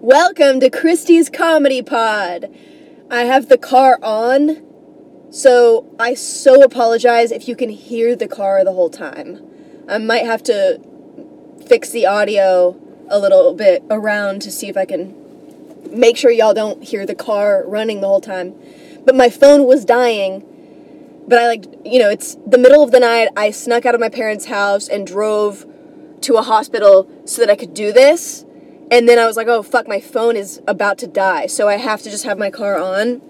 Welcome to Kristy's Comedy Pod. I have the car on, so I so apologize if you can hear the car the whole time. I might have to fix the audio a little bit around to see if I can make sure y'all don't hear the car running the whole time. But my phone was dying. But I like, you know, it's the middle of the night. I snuck out of my parents' house and drove to a hospital so that I could do this and then I was like, oh fuck, my phone is about to die, so I have to just have my car on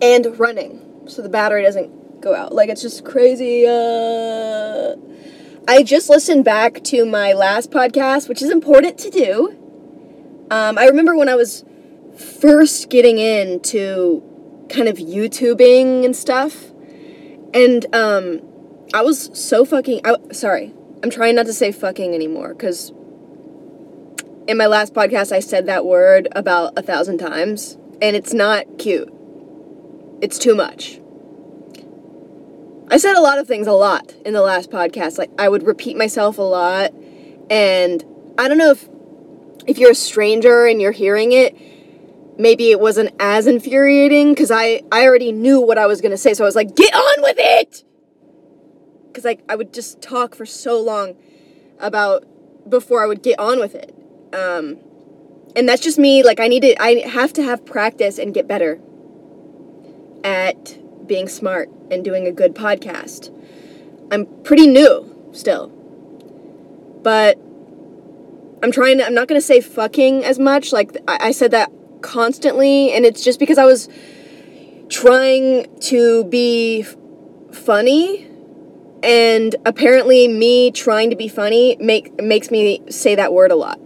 and running so the battery doesn't go out. Like it's just crazy. Uh... I just listened back to my last podcast, which is important to do. Um, I remember when I was first getting into kind of YouTubing and stuff, and um, I was so fucking. I, sorry, I'm trying not to say fucking anymore because in my last podcast, I said that word about a thousand times, and it's not cute. It's too much. I said a lot of things a lot in the last podcast. Like, I would repeat myself a lot, and I don't know if if you're a stranger and you're hearing it, maybe it wasn't as infuriating because I, I already knew what I was going to say. So I was like, get on with it! Because like, I would just talk for so long about before I would get on with it. Um, and that's just me. Like, I need to, I have to have practice and get better at being smart and doing a good podcast. I'm pretty new still. But I'm trying to, I'm not going to say fucking as much. Like, I, I said that constantly, and it's just because I was trying to be f- funny and apparently me trying to be funny make makes me say that word a lot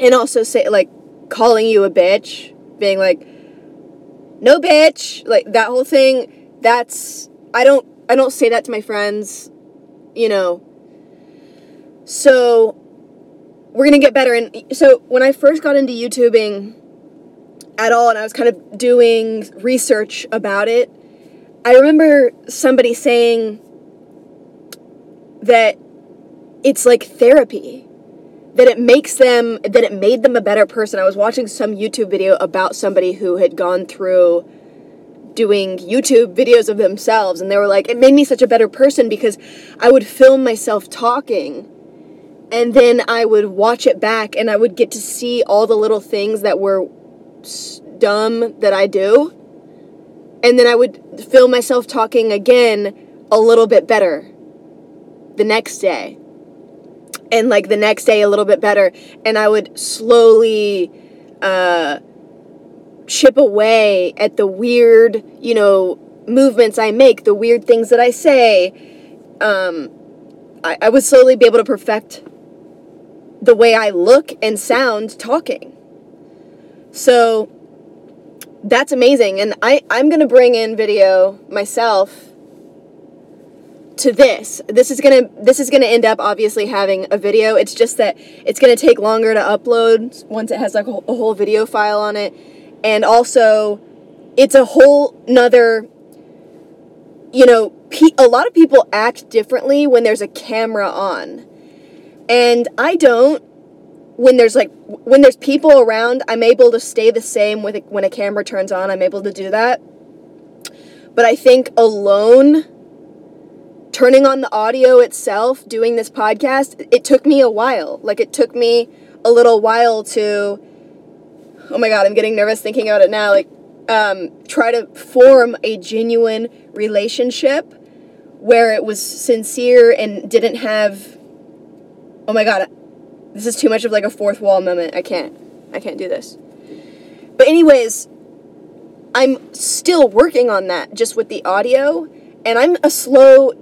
and also say like calling you a bitch, being like, no bitch, like that whole thing. That's I don't I don't say that to my friends, you know. So we're gonna get better. And so when I first got into YouTubing at all, and I was kind of doing research about it, I remember somebody saying that it's like therapy that it makes them that it made them a better person. I was watching some YouTube video about somebody who had gone through doing YouTube videos of themselves and they were like it made me such a better person because I would film myself talking and then I would watch it back and I would get to see all the little things that were dumb that I do and then I would film myself talking again a little bit better the next day and like the next day a little bit better and i would slowly uh, chip away at the weird you know movements i make the weird things that i say. Um, I, I would slowly be able to perfect the way i look and sound talking. So that's amazing and I, i'm going to bring in video myself to this. This is gonna this is gonna end up obviously having a video. It's just that it's gonna take longer to upload once it has like a, whole video file on it, and also it's a whole nother. You know, pe- a lot of people act differently when there's a camera on, and I don't. When there's like when there's people around, I'm able to stay the same with when a camera turns on. I'm able to do that. But I think alone turning on the audio itself, doing this podcast, it took me a while. Like, it took me a little while to, oh my god, I'm getting nervous thinking about it now. Like, um, try to form a genuine relationship where it was sincere and didn't have, oh my god, this is too much of like a fourth wall moment. I can't, I can't do this. But, anyways, I'm still working on that just with the audio, and I'm a slow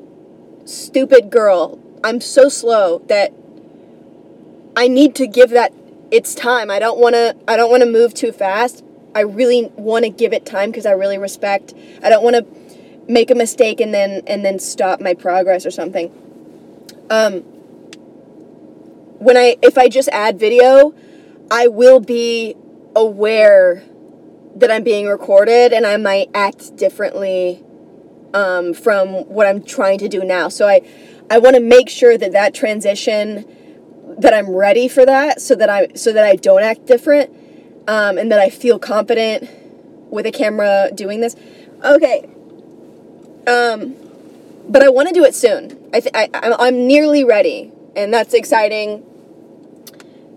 stupid girl. I'm so slow that I need to give that its time. I don't want to I don't want to move too fast. I really want to give it time because I really respect. I don't want to make a mistake and then and then stop my progress or something. Um when I if I just add video, I will be aware that I'm being recorded and I might act differently um, from what I'm trying to do now. So I, I want to make sure that that transition that I'm ready for that so that I so that I don't act different um, and that I feel confident with a camera doing this. Okay. Um, but I want to do it soon. I, th- I I'm nearly ready, and that's exciting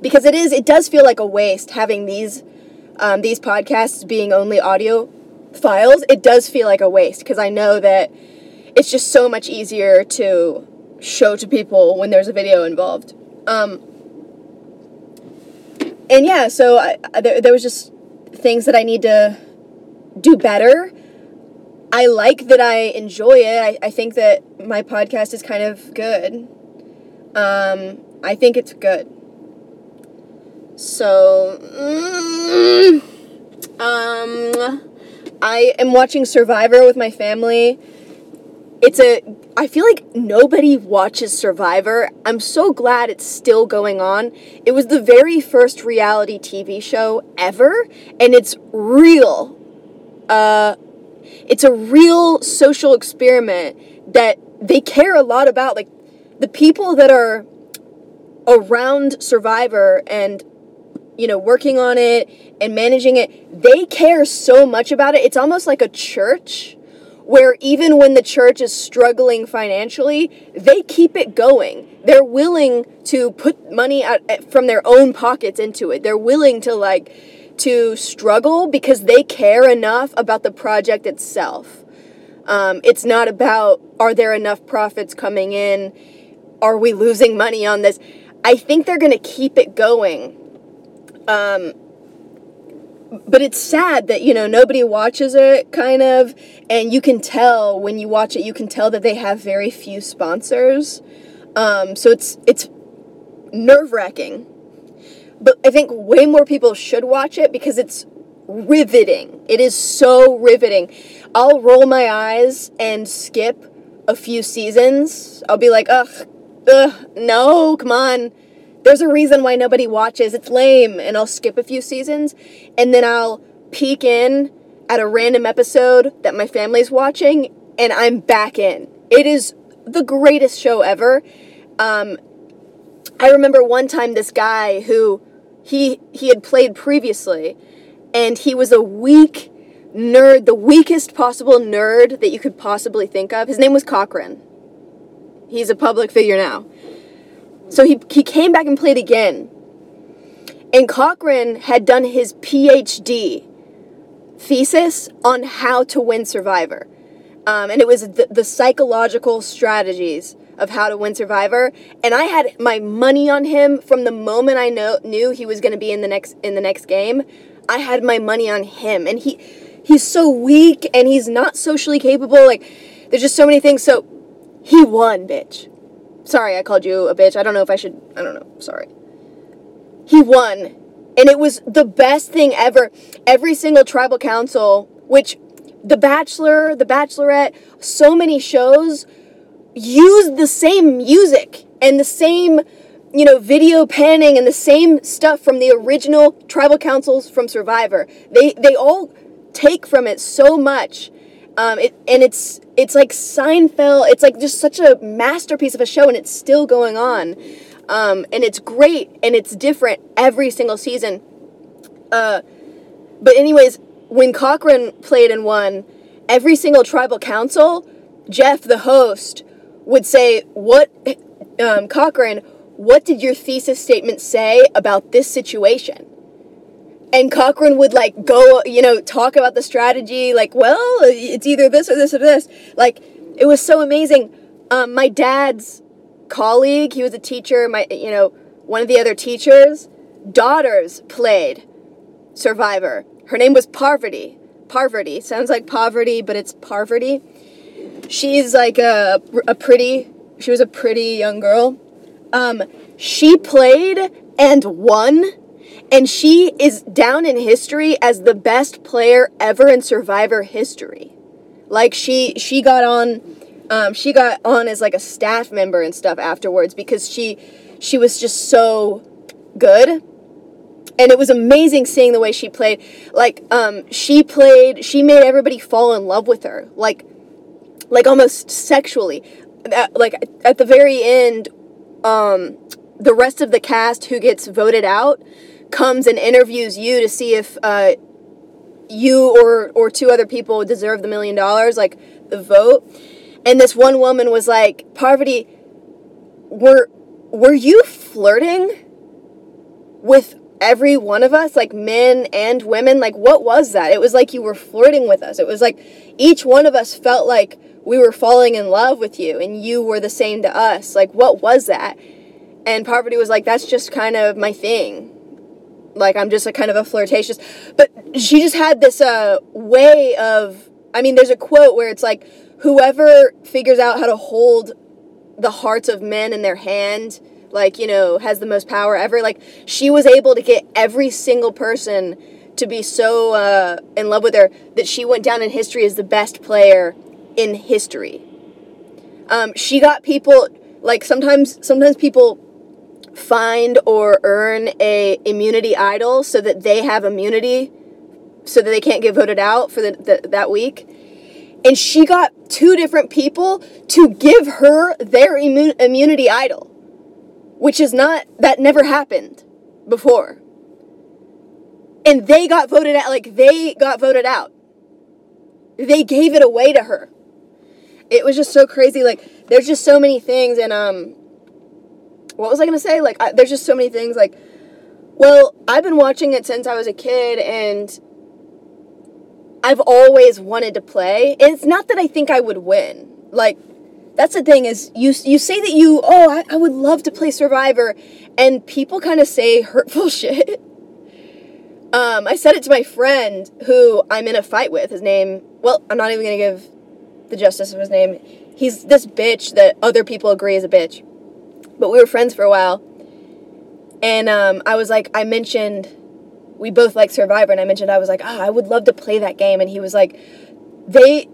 because it is. It does feel like a waste having these um, these podcasts being only audio files. It does feel like a waste because I know that it's just so much easier to show to people when there's a video involved. Um, and yeah, so I, there, there was just things that I need to do better. I like that I enjoy it. I, I think that my podcast is kind of good. Um, I think it's good. So, mm, um, I am watching Survivor with my family. It's a I feel like nobody watches Survivor. I'm so glad it's still going on. It was the very first reality TV show ever, and it's real. Uh, it's a real social experiment that they care a lot about. Like, the people that are around Survivor and, you know, working on it and managing it, they care so much about it. It's almost like a church where even when the church is struggling financially, they keep it going. They're willing to put money out eh, from their own pockets into it. They're willing to like to struggle because they care enough about the project itself. Um, it's not about are there enough profits coming in? Are we losing money on this? I think they're going to keep it going. Um, but it's sad that you know nobody watches it kind of and you can tell when you watch it you can tell that they have very few sponsors. Um, so it's it's nerve-wracking. But i think way more people should watch it because it's riveting. It is so riveting. I'll roll my eyes and skip a few seasons. I'll be like ugh ugh no come on there's a reason why nobody watches. It's lame. And I'll skip a few seasons and then I'll peek in at a random episode that my family's watching and I'm back in. It is the greatest show ever. Um, I remember one time this guy who he he had played previously and he was a weak nerd, the weakest possible nerd that you could possibly think of. His name was Cochran. He's a public figure now. So he, he came back and played again. And Cochran had done his PhD thesis on how to win Survivor. Um, and it was the, the psychological strategies of how to win Survivor. And I had my money on him from the moment I know, knew he was going to be in the next in the next game. I had my money on him, and he he's so weak and he's not socially capable. Like there's just so many things. So he won, bitch. Sorry, I called you a bitch. I don't know if I should. I don't know. Sorry. He won. And it was the best thing ever. Every single tribal council, which The Bachelor, The Bachelorette, so many shows use the same music and the same, you know, video panning and the same stuff from the original tribal councils from Survivor. They they all take from it so much um, it, and it's it's like Seinfeld. It's like just such a masterpiece of a show, and it's still going on. Um, and it's great, and it's different every single season. Uh, but anyways, when Cochran played and won, every single tribal council, Jeff, the host, would say, "What, um, Cochran? What did your thesis statement say about this situation?" And Cochran would like go, you know, talk about the strategy, like, well, it's either this or this or this. Like, it was so amazing. Um, my dad's colleague, he was a teacher, my, you know, one of the other teachers' daughters played Survivor. Her name was Parvati. Parvati sounds like poverty, but it's Parvati. She's like a, a pretty, she was a pretty young girl. Um, she played and won and she is down in history as the best player ever in Survivor history. Like she she got on um, she got on as like a staff member and stuff afterwards because she she was just so good. And it was amazing seeing the way she played. Like um she played she made everybody fall in love with her. Like like almost sexually. Like at the very end um the rest of the cast who gets voted out comes and interviews you to see if uh, you or or two other people deserve the million dollars, like the vote. And this one woman was like, Parvati, were were you flirting with every one of us, like men and women? Like what was that? It was like you were flirting with us. It was like each one of us felt like we were falling in love with you and you were the same to us. Like what was that? And Parvati was like, that's just kind of my thing like I'm just a kind of a flirtatious. But she just had this uh, way of. I mean, there's a quote where it's like, whoever figures out how to hold the hearts of men in their hand, like you know, has the most power ever. Like she was able to get every single person to be so uh, in love with her that she went down in history as the best player in history. Um, she got people like sometimes sometimes people find or earn a immunity idol so that they have immunity so that they can't get voted out for the, the, that week. And she got two different people to give her their immu- immunity idol which is not that never happened before. And they got voted out like they got voted out. They gave it away to her. It was just so crazy like there's just so many things and um what was I gonna say? Like, I, there's just so many things. Like, well, I've been watching it since I was a kid, and I've always wanted to play. And it's not that I think I would win. Like, that's the thing is you you say that you oh I, I would love to play Survivor, and people kind of say hurtful shit. Um, I said it to my friend who I'm in a fight with. His name, well, I'm not even gonna give the justice of his name. He's this bitch that other people agree is a bitch but we were friends for a while. And um, I was like, I mentioned, we both like Survivor, and I mentioned I was like, oh, I would love to play that game. And he was like, they,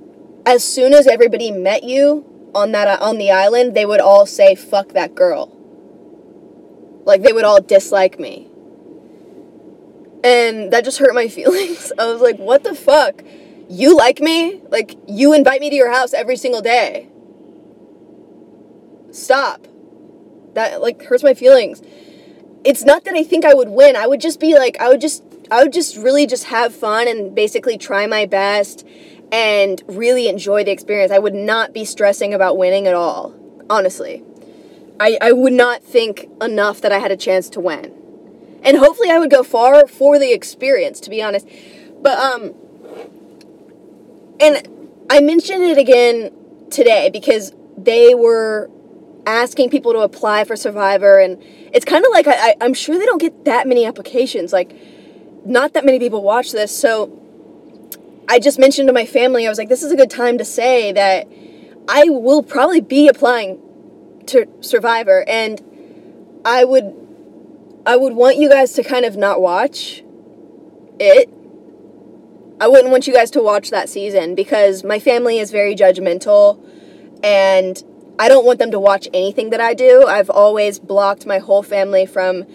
as soon as everybody met you on that on the island, they would all say, "Fuck that girl." Like they would all dislike me. And that just hurt my feelings. I was like, what the fuck? You like me? Like, you invite me to your house every single day. Stop that like hurts my feelings. It's not that I think I would win. I would just be like I would just I would just really just have fun and basically try my best and really enjoy the experience. I would not be stressing about winning at all, honestly. I, I would not think enough that I had a chance to win. And hopefully I would go far for the experience, to be honest. But, um, and I mentioned it again today because they were asking people to apply for Survivor, and it's kind of like I, I, am sure they don't get that many applications. Like, not that many people watch this, so I just mentioned to my family, I was like, this is a good time to say that I will probably be applying to Survivor, and I would, I would want you guys to kind of not watch it. I wouldn't want you guys to watch that season because my family is very judgmental and I don't want them to watch anything that I do. I've always blocked my whole family from,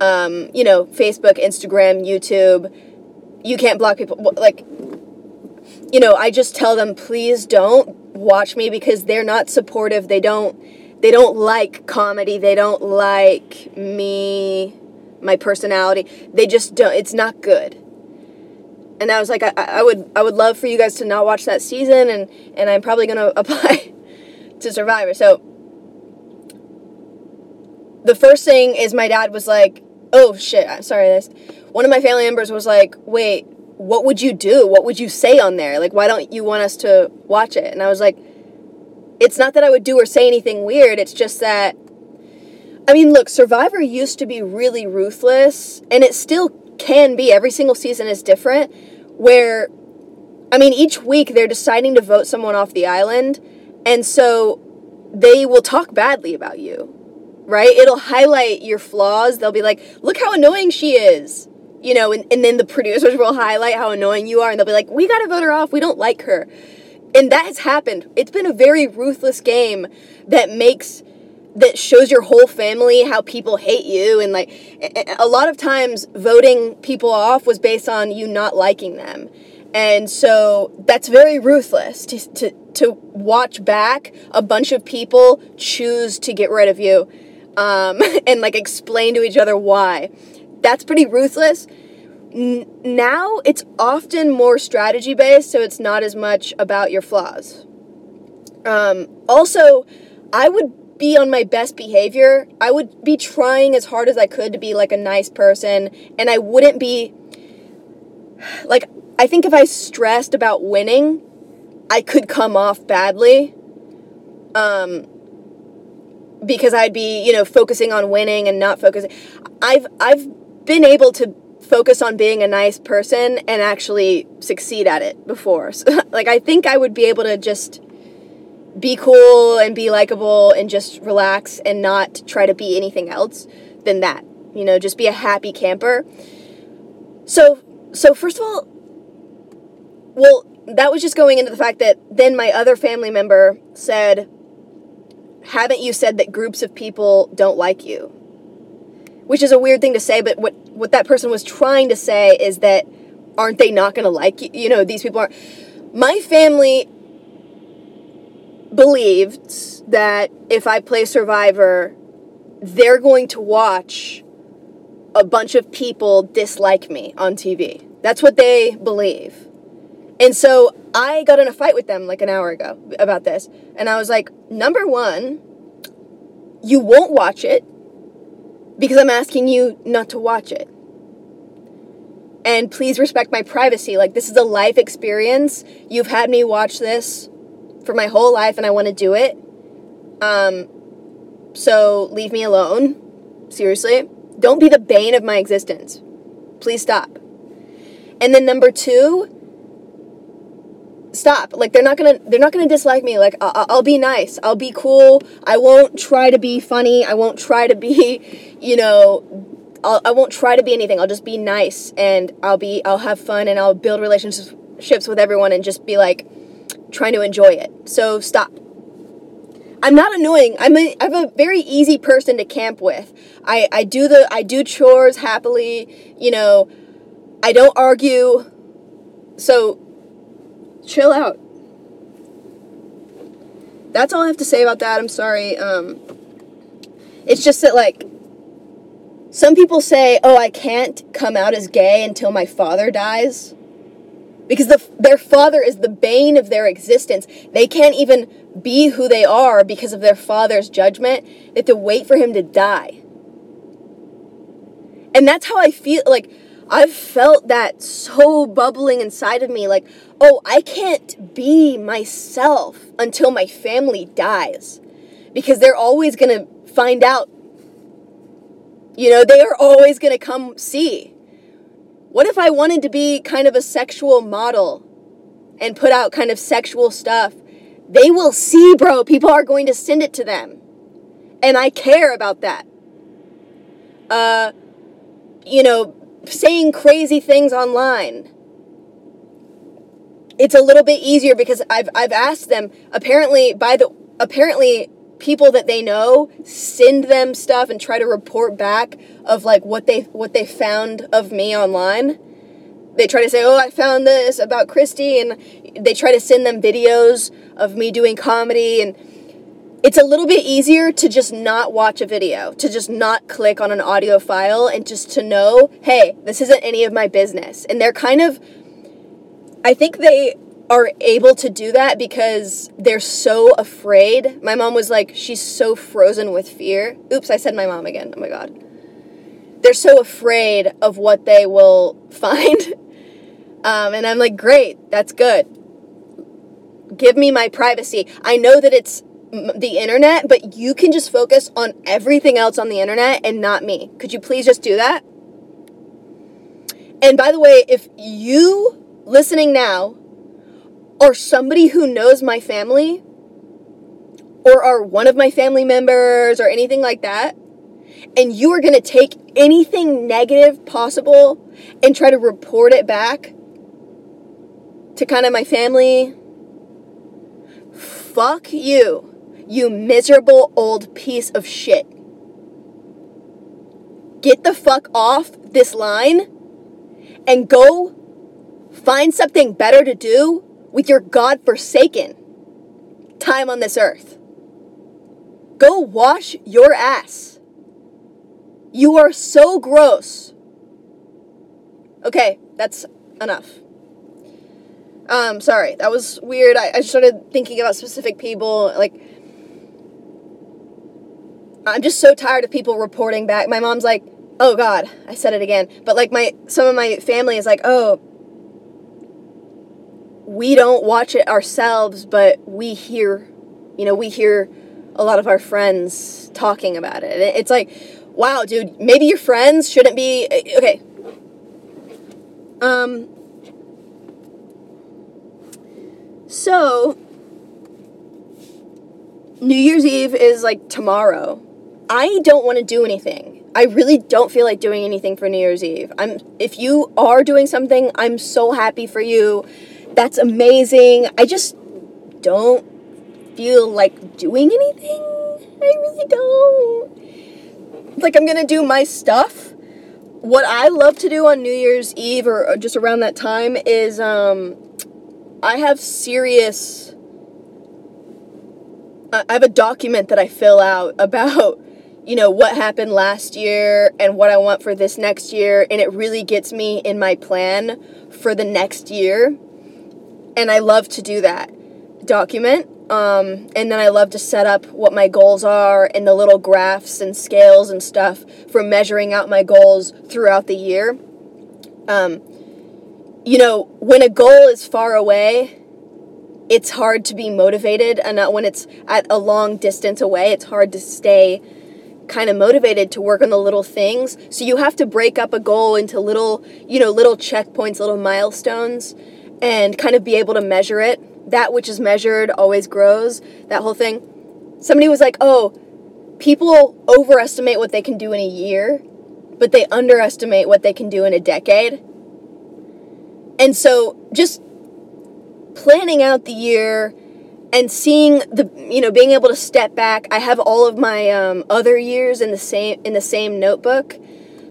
um, you know, Facebook, Instagram, YouTube. You can't block people. Like, you know, I just tell them, please don't watch me because they're not supportive. They don't. They don't like comedy. They don't like me, my personality. They just don't. It's not good. And I was like, I, I would, I would love for you guys to not watch that season, and and I'm probably gonna apply to Survivor. So the first thing is my dad was like, "Oh shit, I'm sorry this." One of my family members was like, "Wait, what would you do? What would you say on there? Like why don't you want us to watch it?" And I was like, "It's not that I would do or say anything weird. It's just that I mean, look, Survivor used to be really ruthless, and it still can be. Every single season is different where I mean, each week they're deciding to vote someone off the island and so they will talk badly about you, right? It'll highlight your flaws. They'll be like, look how annoying she is. You know, and, and then the producers will highlight how annoying you are, and they'll be like, we gotta vote her off. We don't like her. And that has happened. It's been a very ruthless game that makes that shows your whole family how people hate you and like a lot of times voting people off was based on you not liking them and so that's very ruthless to, to to watch back a bunch of people choose to get rid of you. um, and like explain to each other why. That's pretty ruthless. N- now it's often more strategy based, so it's not as much about your flaws. Um, also, I would be on my best behavior. I would be trying as hard as I could to be like a nice person, and I wouldn't be like, I think if I stressed about winning, I could come off badly. Um, because I'd be, you know, focusing on winning and not focusing. I've I've been able to focus on being a nice person and actually succeed at it before. So, like I think I would be able to just be cool and be likable and just relax and not try to be anything else than that. You know, just be a happy camper. So so first of all, well, that was just going into the fact that then my other family member said, "Haven't you said that groups of people don't like you?" Which is a weird thing to say, but what what that person was trying to say is that aren't they not going to like you? You know, these people are My family believed that if I play Survivor, they're going to watch a bunch of people dislike me on TV. That's what they believe. And so I got in a fight with them like an hour ago about this. And I was like, number one, you won't watch it because I'm asking you not to watch it. And please respect my privacy. Like, this is a life experience. You've had me watch this for my whole life and I want to do it. Um, so leave me alone. Seriously. Don't be the bane of my existence. Please stop. And then number two, stop. Like they're not gonna they're not gonna dislike me. Like I'll, I'll be nice. I'll be cool. I won't try to be funny. I won't try to be, you know, I'll, I won't try to be anything. I'll just be nice and I'll be I'll have fun and I'll build relationships with everyone and just be like trying to enjoy it. So stop. I'm not annoying. I'm a, I'm a very easy person to camp with. I, I do the I do chores happily. You know, I don't argue. So chill out. That's all I have to say about that. I'm sorry. Um, it's just that like some people say, "Oh, I can't come out as gay until my father dies." Because the, their father is the bane of their existence. They can't even be who they are because of their father's judgment. They have to wait for him to die. And that's how I feel like I've felt that so bubbling inside of me like, oh, I can't be myself until my family dies. Because they're always going to find out. You know, they are always going to come see. What if I wanted to be kind of a sexual model and put out kind of sexual stuff? They will see, bro. People are going to send it to them. And I care about that. Uh, you know, saying crazy things online. It's a little bit easier because I've I've asked them apparently by the apparently people that they know send them stuff and try to report back of like what they what they found of me online. They try to say, "Oh, I found this about Kristy," and they try to send them videos of me doing comedy and it's a little bit easier to just not watch a video, to just not click on an audio file and just to know, hey, this isn't any of my business. And they're kind of, I think they are able to do that because they're so afraid. My mom was like, she's so frozen with fear. Oops, I said my mom again. Oh my God. They're so afraid of what they will find. Um, and I'm like, great, that's good. Give me my privacy. I know that it's the internet, but you can just focus on everything else on the internet and not me. Could you please just do that? And by the way, if you listening now are somebody who knows my family or are one of my family members or anything like that, and you are going to take anything negative possible and try to report it back to kind of my family, fuck you. You miserable old piece of shit. Get the fuck off this line and go find something better to do with your God-forsaken time on this earth. Go wash your ass. You are so gross. Okay, that's enough. Um, sorry, that was weird. I, I started thinking about specific people. Like, I'm just so tired of people reporting back. My mom's like, oh God, I said it again. But like, my some of my family is like, oh, we don't watch it ourselves, but we hear, you know, we hear a lot of our friends talking about it. It's like, wow, dude, maybe your friends shouldn't be okay. Um, so, New Year's Eve is like tomorrow. I don't want to do anything. I really don't feel like doing anything for New Year's Eve. I'm if you are doing something, I'm so happy for you. That's amazing. I just don't feel like doing anything. I really don't. Like I'm going to do my stuff. What I love to do on New Year's Eve or just around that time is um I have serious. I have a document that I fill out about, you know, what happened last year and what I want for this next year, and it really gets me in my plan for the next year. And I love to do that document. Um, and then I love to set up what my goals are and the little graphs and scales and stuff for measuring out my goals throughout the year. Um, you know, when a goal is far away, it's hard to be motivated. And when it's at a long distance away, it's hard to stay kind of motivated to work on the little things. So you have to break up a goal into little, you know, little checkpoints, little milestones, and kind of be able to measure it. That which is measured always grows, that whole thing. Somebody was like, oh, people overestimate what they can do in a year, but they underestimate what they can do in a decade. And so just planning out the year and seeing the you know being able to step back i have all of my um, other years in the same in the same notebook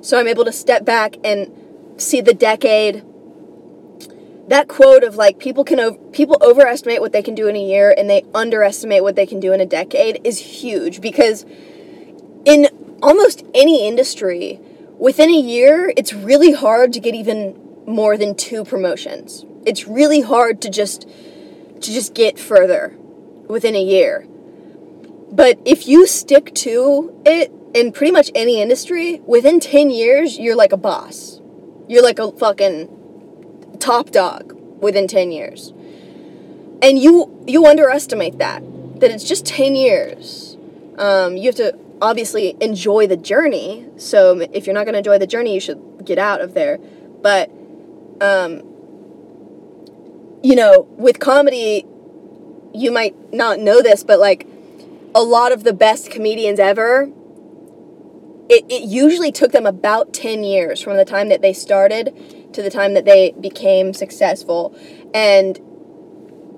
so i'm able to step back and see the decade that quote of like people can people overestimate what they can do in a year and they underestimate what they can do in a decade is huge because in almost any industry within a year it's really hard to get even more than two promotions. It's really hard to just to just get further within a year. But if you stick to it in pretty much any industry, within 10 years you're like a boss. You're like a fucking top dog within 10 years. And you you underestimate that that it's just 10 years. Um, you have to obviously enjoy the journey. So if you're not going to enjoy the journey, you should get out of there. But um, you know, with comedy, you might not know this, but like a lot of the best comedians ever, it, it usually took them about 10 years from the time that they started to the time that they became successful. And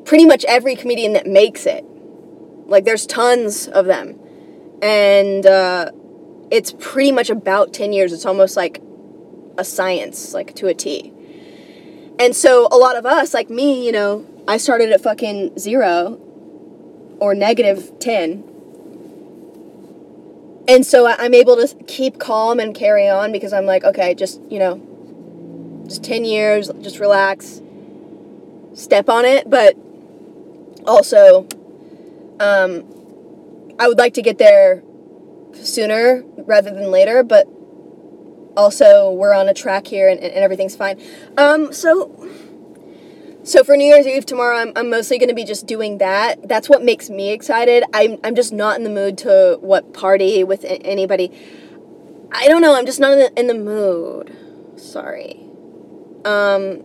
pretty much every comedian that makes it, like there's tons of them. And uh, it's pretty much about 10 years. It's almost like a science, like to a T. And so a lot of us, like me, you know, I started at fucking zero or negative 10. And so I'm able to keep calm and carry on because I'm like, okay, just, you know, just 10 years, just relax, step on it. But also, um, I would like to get there sooner rather than later, but also we're on a track here and, and everything's fine. Um, so so for New Year's Eve tomorrow, I'm, I'm mostly going to be just doing that. That's what makes me excited. I'm, I'm just not in the mood to what party with anybody. I don't know. I'm just not in the, in the mood. Sorry. Um.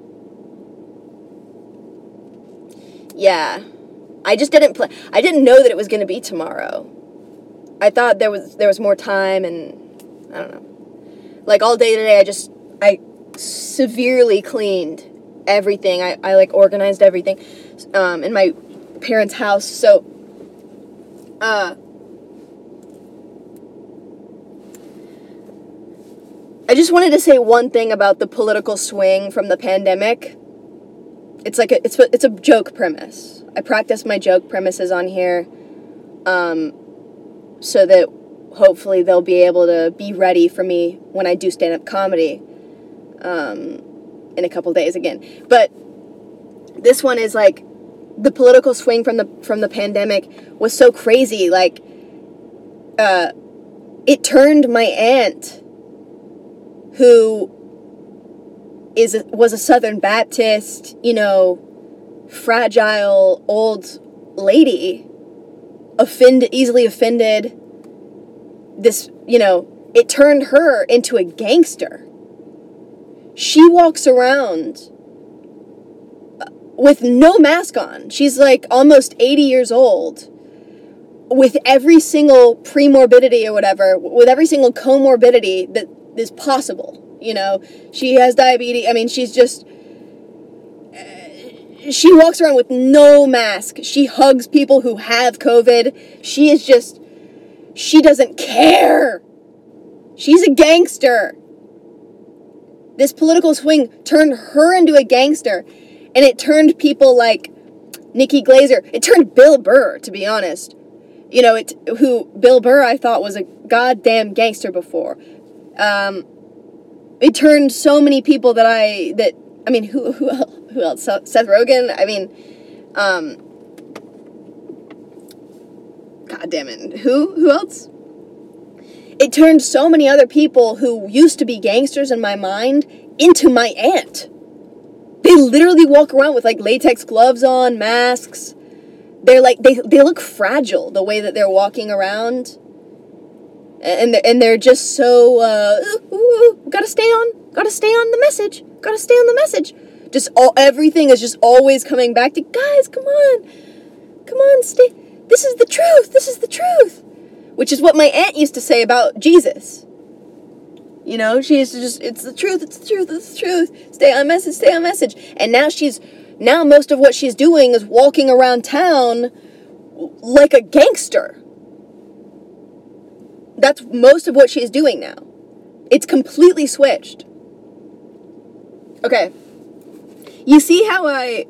Yeah, I just didn't play. I didn't know that it was going to be tomorrow. I thought there was there was more time, and I don't know like all day today i just i severely cleaned everything. I, I like organized everything um, in my parents house. So uh, i just wanted to say one thing about the political swing from the pandemic. It's like a, it's a, it's a joke premise. I practice my joke premises on here um, so that hopefully they'll be able to be ready for me when I do stand up comedy um, in a couple days again. But this one is like the political swing from the from the pandemic was so crazy. Like, uh, it turned my aunt, who is a, was a Southern Baptist, you know, fragile old lady, offended easily offended. This, you know, it turned her into a gangster. She walks around with no mask on. She's like almost 80 years old with every single premorbidity or whatever, with every single comorbidity that is possible. You know, she has diabetes. I mean, she's just. Uh, she walks around with no mask. She hugs people who have COVID. She is just. She doesn't care. She's a gangster. This political swing turned her into a gangster and it turned people like Nikki Glazer. It turned Bill Burr, to be honest. You know, it who Bill Burr I thought was a goddamn gangster before. Um, it turned so many people that I that I mean who who who else Seth Rogen I mean um god damn it who who else it turned so many other people who used to be gangsters in my mind into my aunt they literally walk around with like latex gloves on, masks. They're like they they look fragile the way that they're walking around. And they're, and they're just so uh, ooh, ooh, gotta stay on, gotta stay on the message, gotta stay on the message. Just all everything is just always coming back to guys. Come on, come on, stay. This is the truth. This is the truth. Which is what my aunt used to say about Jesus. You know, she used to just, it's the truth, it's the truth, it's the truth. Stay on message, stay on message. And now she's, now most of what she's doing is walking around town like a gangster. That's most of what she's doing now. It's completely switched. Okay. You see how I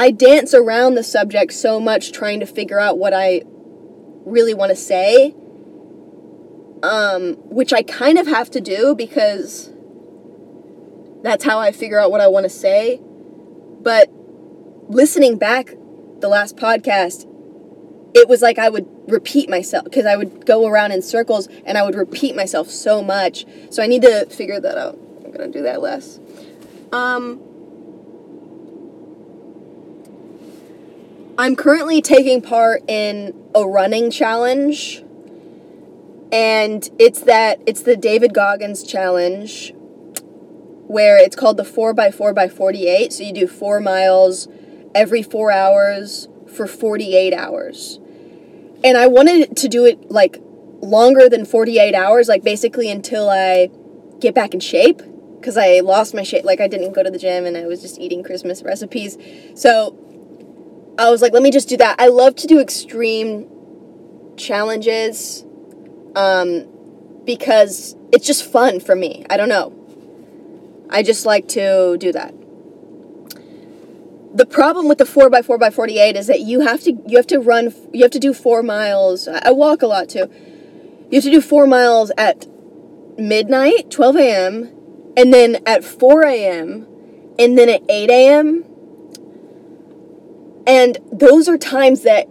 I dance around the subject so much trying to figure out what I really want to say um, which I kind of have to do because that's how I figure out what I want to say. But listening back the last podcast, it was like I would repeat myself because I would go around in circles and I would repeat myself so much. So I need to figure that out. I'm gonna do that less. Um, I'm currently taking part in a running challenge and it's that it's the David Goggins challenge where it's called the 4x4 by 48 so you do 4 miles every 4 hours for 48 hours. And I wanted to do it like longer than 48 hours like basically until I get back in shape because I lost my shape like I didn't go to the gym and I was just eating Christmas recipes. So I was like let me just do that I love to do extreme challenges um, because it's just fun for me. I don't know. I just like to do that. The problem with the 4x4 by 48 is that you have to you have to run you have to do 4 miles. I walk a lot too. You have to do 4 miles at midnight, 12 a.m., and then at 4 a.m., and then at 8 a.m. And those are times that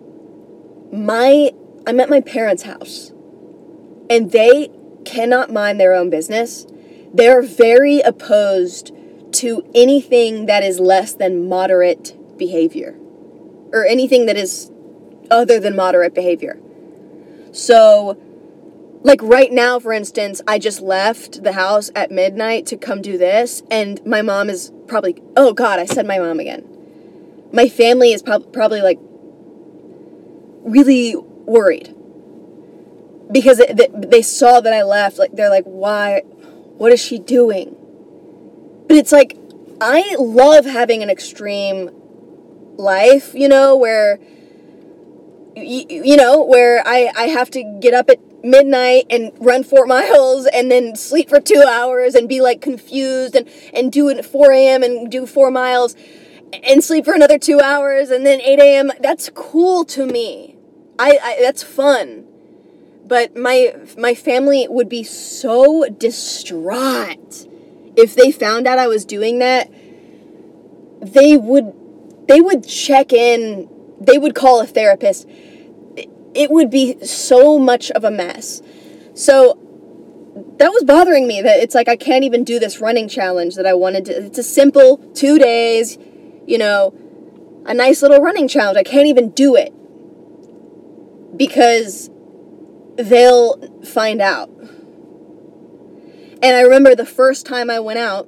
my I'm at my parents' house and they cannot mind their own business. They're very opposed to anything that is less than moderate behavior or anything that is other than moderate behavior. So, like right now, for instance, I just left the house at midnight to come do this, and my mom is probably, oh God, I said my mom again. My family is prob- probably like really worried because it, they saw that I left. Like they're like, why? What is she doing? But it's like I love having an extreme life, you know, where you, you know where I I have to get up at midnight and run four miles and then sleep for two hours and be like confused and and do it at 4 a.m. and do four miles and sleep for another two hours and then 8 a.m. That's cool to me. I, I that's fun but my my family would be so distraught if they found out I was doing that. They would they would check in, they would call a therapist. It would be so much of a mess. So that was bothering me that it's like I can't even do this running challenge that I wanted to. It's a simple 2 days, you know, a nice little running challenge. I can't even do it because they'll find out. And I remember the first time I went out,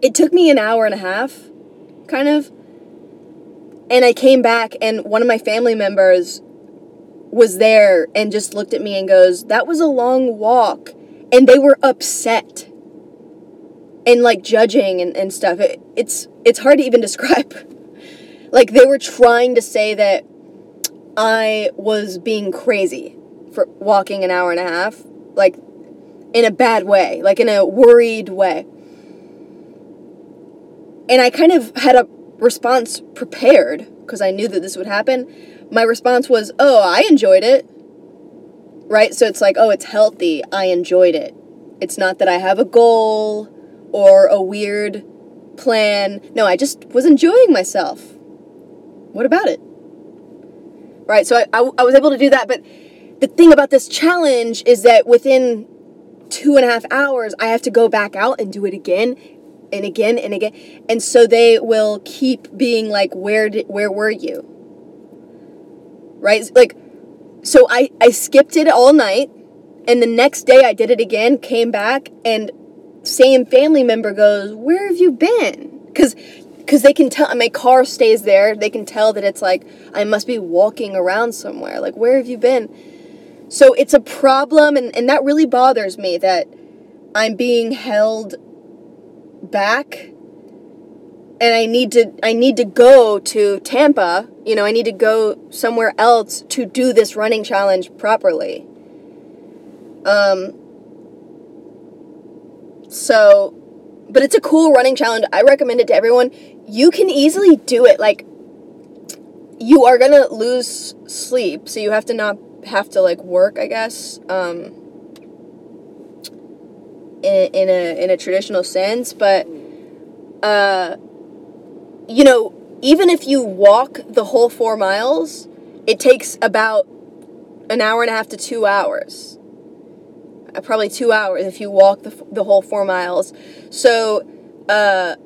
it took me an hour and a half, kind of. And I came back, and one of my family members was there and just looked at me and goes, That was a long walk. And they were upset and like judging and, and stuff. It, it's it's hard to even describe. like they were trying to say that I was being crazy for walking an hour and a half, like in a bad way, like in a worried way. And I kind of had a response prepared because I knew that this would happen. My response was, "Oh, I enjoyed it." Right? So it's like, "Oh, it's healthy. I enjoyed it." It's not that I have a goal or a weird plan. No, I just was enjoying myself. What about it? Right? So I, I, I was able to do that, but the thing about this challenge is that within two and a half hours, I have to go back out and do it again and again and again. And so they will keep being like, where did, where were you? Right? Like, so I, I skipped it all night. And the next day I did it again, came back, and same family member goes, where have you been? Because because they can tell my car stays there they can tell that it's like i must be walking around somewhere like where have you been so it's a problem, and, and that really bothers me that I'm being held back and I need to I need to go to Tampa, you know, I need to go somewhere else to do this running challenge properly. Um so but it's a cool running challenge. I recommend it to everyone. You can easily do it like you are to lose sleep, so you have to not have to like work, I guess, um, in, in a in a traditional sense. But uh, you know, even if you walk the whole four miles, it takes about an hour and a half to two hours. Uh, probably two hours if you walk the, the whole four miles. So, uh,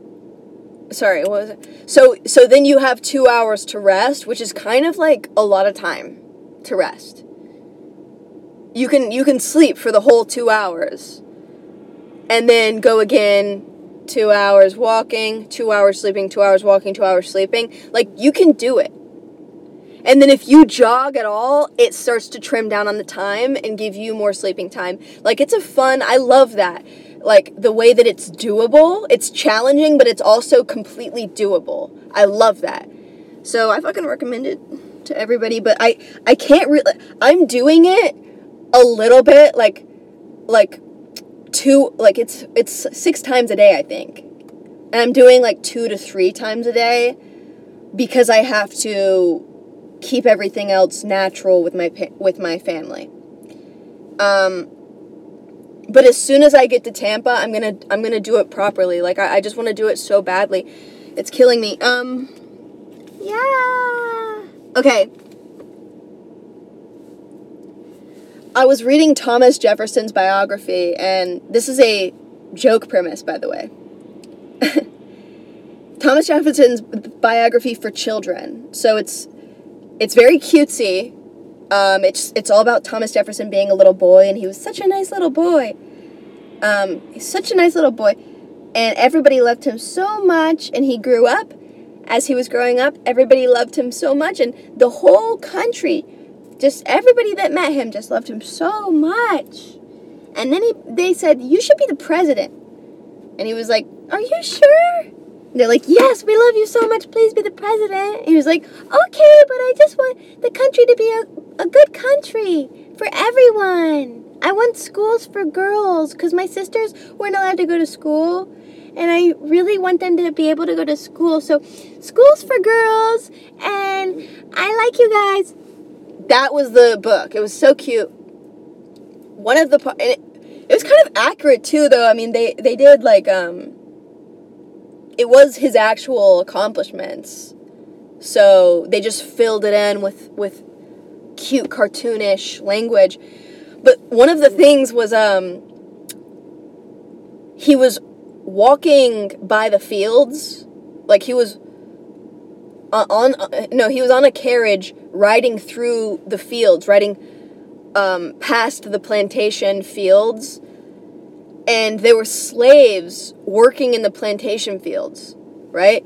sorry, what was it? So, so then you have two hours to rest, which is kind of like a lot of time to rest you can you can sleep for the whole two hours and then go again two hours walking two hours sleeping two hours walking two hours sleeping like you can do it and then if you jog at all it starts to trim down on the time and give you more sleeping time. Like it's a fun i love that. Like the way that it's doable it's challenging but it's also completely doable. I love that. So i fucking recommend it to everybody but i i can't really i'm doing it a little bit like like two like it's it's six times a day I think. And I'm doing like two to three times a day because I have to keep everything else natural with my with my family. Um but as soon as I get to Tampa, I'm gonna I'm gonna do it properly. Like I, I just want to do it so badly, it's killing me. Um, yeah. Okay, I was reading Thomas Jefferson's biography, and this is a joke premise, by the way. Thomas Jefferson's biography for children. So it's it's very cutesy. Um, it's it's all about Thomas Jefferson being a little boy, and he was such a nice little boy. Um, he's such a nice little boy, and everybody loved him so much. And he grew up. As he was growing up, everybody loved him so much, and the whole country just everybody that met him just loved him so much. And then he, they said, You should be the president. And he was like, Are you sure? They're like, Yes, we love you so much. Please be the president. He was like, Okay, but I just want the country to be a, a good country for everyone. I want schools for girls because my sisters weren't allowed to go to school. And I really want them to be able to go to school. So, schools for girls. And I like you guys that was the book. It was so cute. one of the it, it was kind of accurate too though i mean they they did like um it was his actual accomplishments. So they just filled it in with with cute cartoonish language. But one of the things was um he was walking by the fields. Like he was uh, on uh, no he was on a carriage riding through the fields riding um, past the plantation fields and there were slaves working in the plantation fields right?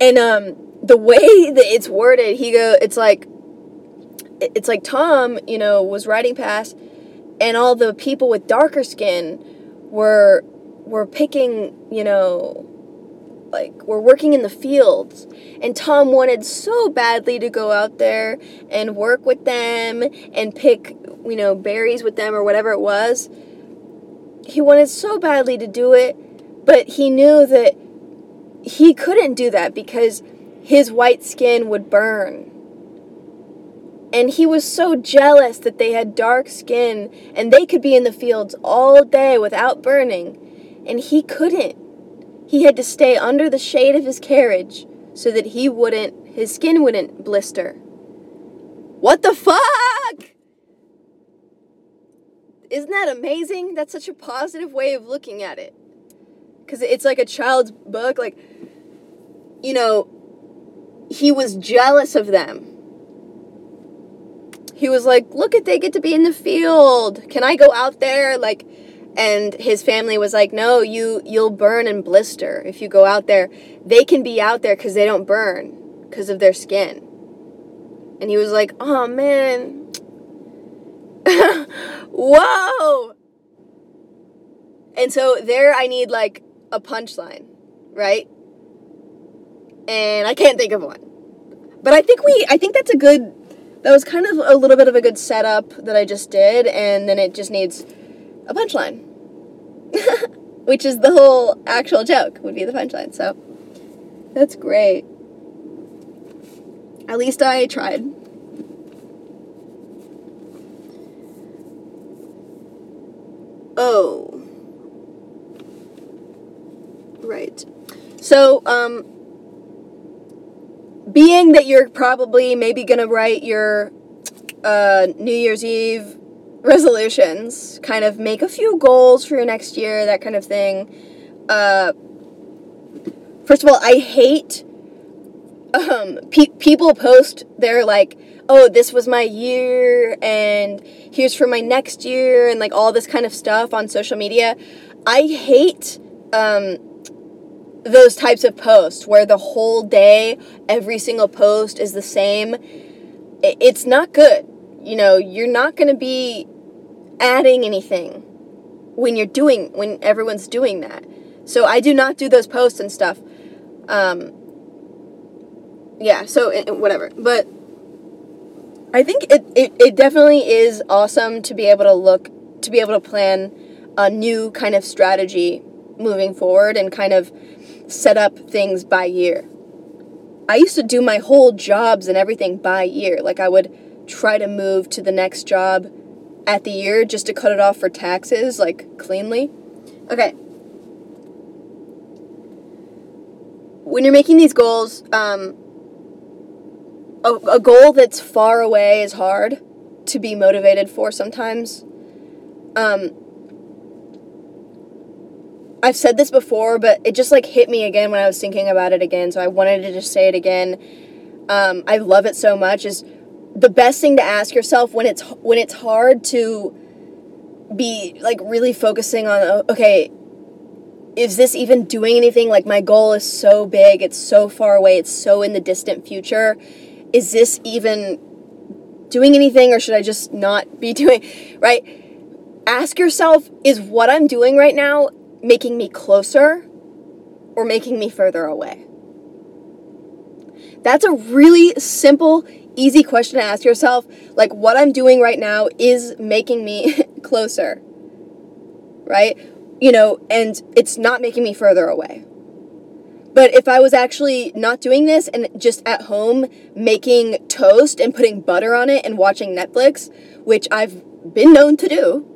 And um, the way that it's worded he go it's like it's like tom you know was riding past and all the people with darker skin were were picking you know like were working in the fields. And Tom wanted so badly to go out there and work with them and pick you know berries with them or whatever it was he wanted so badly to do it but he knew that he couldn't do that because his white skin would burn and he was so jealous that they had dark skin and they could be in the fields all day without burning and he couldn't he had to stay under the shade of his carriage so that he wouldn't, his skin wouldn't blister. What the fuck? Isn't that amazing? That's such a positive way of looking at it. Because it's like a child's book. Like, you know, he was jealous of them. He was like, look at they get to be in the field. Can I go out there? Like, and his family was like no you you'll burn and blister if you go out there they can be out there because they don't burn because of their skin and he was like oh man whoa and so there i need like a punchline right and i can't think of one but i think we i think that's a good that was kind of a little bit of a good setup that i just did and then it just needs a punchline. Which is the whole actual joke, would be the punchline. So that's great. At least I tried. Oh. Right. So, um, being that you're probably maybe gonna write your uh, New Year's Eve resolutions, kind of make a few goals for your next year, that kind of thing. Uh, first of all, I hate um, pe- people post their like, oh, this was my year, and here's for my next year, and like all this kind of stuff on social media. I hate um, those types of posts where the whole day, every single post is the same. It's not good. You know, you're not going to be adding anything when you're doing when everyone's doing that. So I do not do those posts and stuff. Um, yeah, so whatever. But I think it, it, it definitely is awesome to be able to look to be able to plan a new kind of strategy moving forward and kind of set up things by year. I used to do my whole jobs and everything by year. Like I would try to move to the next job at the year just to cut it off for taxes, like cleanly. Okay. When you're making these goals, um, a, a goal that's far away is hard to be motivated for sometimes. Um, I've said this before, but it just like hit me again when I was thinking about it again, so I wanted to just say it again. Um, I love it so much. Is the best thing to ask yourself when it's when it's hard to be like really focusing on okay is this even doing anything like my goal is so big it's so far away it's so in the distant future is this even doing anything or should i just not be doing right ask yourself is what i'm doing right now making me closer or making me further away that's a really simple easy question to ask yourself like what I'm doing right now is making me closer. Right? You know, and it's not making me further away. But if I was actually not doing this and just at home making toast and putting butter on it and watching Netflix, which I've been known to do,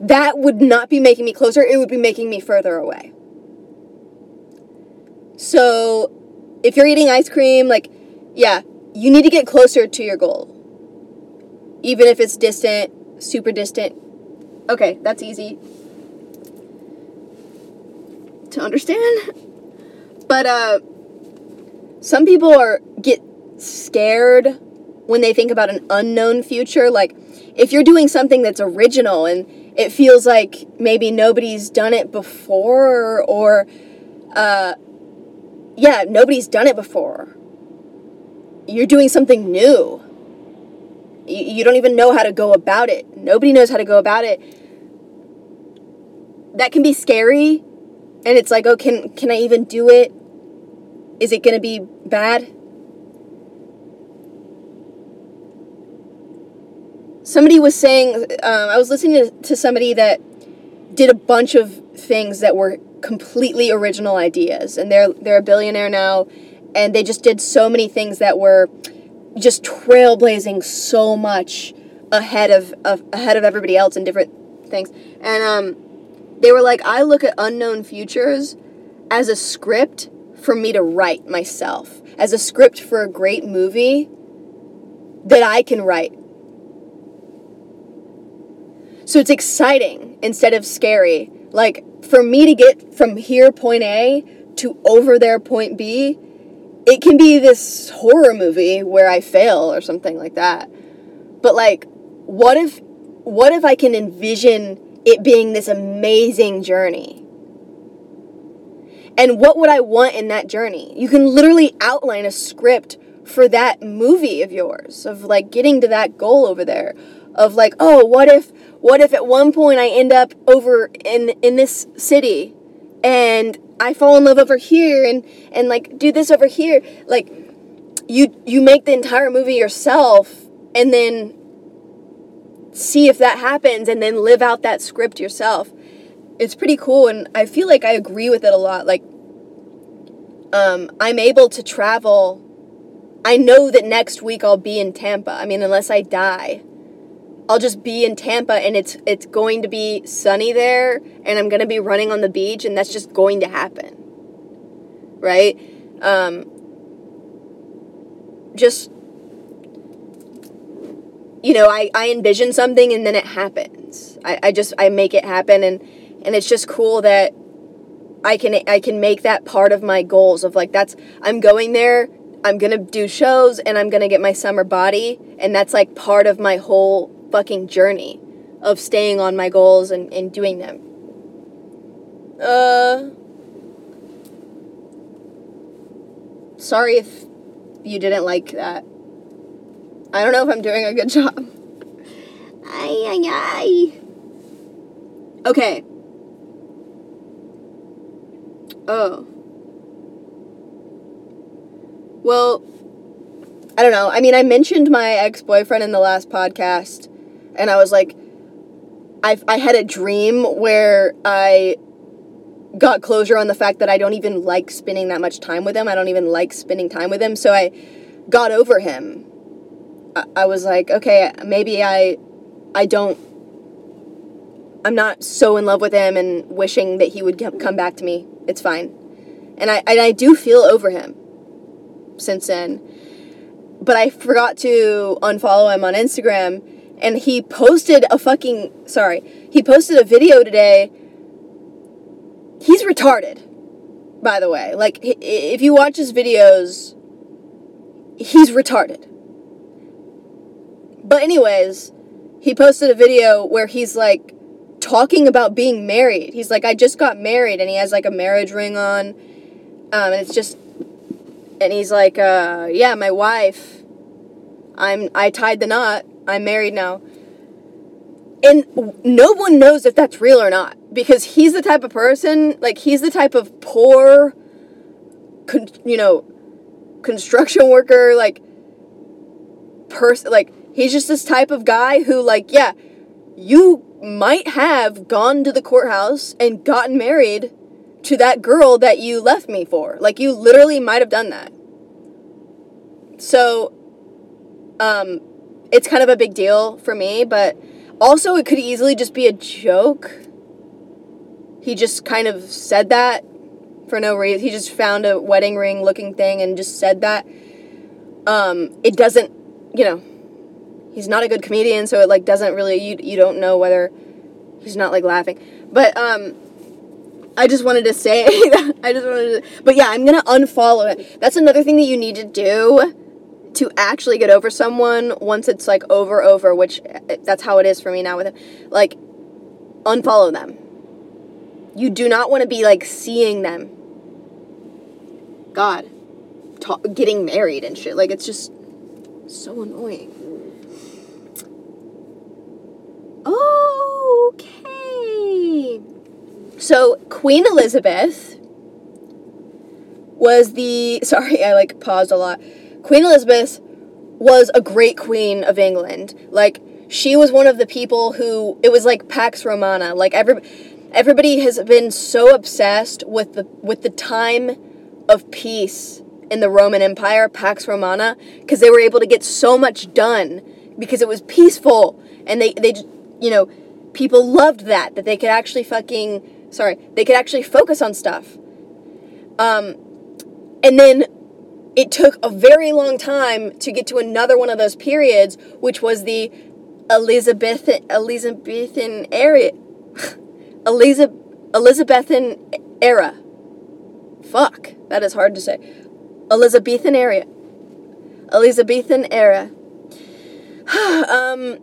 that would not be making me closer, it would be making me further away. So, if you're eating ice cream, like, yeah, you need to get closer to your goal. Even if it's distant, super distant. Okay, that's easy to understand. But uh some people are get scared when they think about an unknown future like if you're doing something that's original and it feels like maybe nobody's done it before or uh yeah, nobody's done it before. You're doing something new. You, you don't even know how to go about it. Nobody knows how to go about it. That can be scary and it's like, oh, can can I even do it? Is it going to be bad? Somebody was saying, um, I was listening to, to somebody that did a bunch of things that were completely original ideas, and they're they're a billionaire now, and they just did so many things that were just trailblazing so much ahead of, of ahead of everybody else in different things, and um, they were like, I look at unknown futures as a script for me to write myself, as a script for a great movie that I can write. So it's exciting instead of scary. Like, for me to get from here, point A, to over there, point B, it can be this horror movie where I fail or something like that. But, like, what if. What if I can envision it being this amazing journey. And what would I want in that journey? You can literally outline a script for that movie of yours of like getting to that goal over there of like, oh, what if what if at one point I end up over in in this city and I fall in love over here and and like do this over here like you you make the entire movie yourself and then see if that happens and then live out that script yourself. It's pretty cool and I feel like I agree with it a lot. Like um, I'm able to travel. I know that next week I'll be in Tampa. I mean, unless I die, I'll just be in Tampa and it's it's going to be sunny there and I'm going to be running on the beach and that's just going to happen. Right? Um, just you know, I, I envision something and then it happens. I, I just I make it happen and and it's just cool that I can I can make that part of my goals of like that's I'm going there, I'm gonna do shows and I'm gonna get my summer body and that's like part of my whole fucking journey of staying on my goals and, and doing them. Uh sorry if you didn't like that. I don't know if I'm doing a good job. Ay, ay, ay. Okay. Oh. Well, I don't know. I mean, I mentioned my ex boyfriend in the last podcast, and I was like, I, I had a dream where I got closure on the fact that I don't even like spending that much time with him. I don't even like spending time with him. So I got over him I was like, okay, maybe I, I don't, I'm not so in love with him and wishing that he would come back to me. It's fine. And I, and I do feel over him since then. But I forgot to unfollow him on Instagram and he posted a fucking, sorry, he posted a video today. He's retarded, by the way. Like, if you watch his videos, he's retarded but anyways, he posted a video where he's like talking about being married. He's like, I just got married, and he has like a marriage ring on. Um, and it's just, and he's like, uh, yeah, my wife. I'm I tied the knot. I'm married now. And no one knows if that's real or not because he's the type of person, like he's the type of poor, con- you know, construction worker, like person, like He's just this type of guy who, like, yeah, you might have gone to the courthouse and gotten married to that girl that you left me for. Like, you literally might have done that. So, um, it's kind of a big deal for me, but Also, it could easily just be a joke. He just kind of said that for no reason. He just found a wedding ring looking thing and just said that. Um, it doesn't, you know, he's not a good comedian, so it like doesn't really you you don't know whether he's not like laughing. But um I just wanted to say that. I just wanted to But yeah, I'm to unfollow it. That's another thing that you need to do to actually get over someone once it's like over over, which eh, that's how it is for me now with him. Like unfollow them. You do not want to be like seeing them. God, ta- getting married and shit. Like it's just so annoying. Okay. So Queen Elizabeth was the sorry, I like paused a lot. Queen Elizabeth was a great queen of England. Like she was one of the people who it was like Pax Romana. Like every everybody has been so obsessed with the with the time of peace in the Roman Empire, Pax Romana, because they were able to get so much done because it was peaceful and they they you know people loved that that they could actually fucking sorry they could actually focus on stuff. Um, and then it took a very long time to get to another one of those periods, which was the Elizabethan Elizabethan era. Elizabeth Elizabethan era. Fuck, that is hard to say. Elizabethan era. Elizabethan era. um,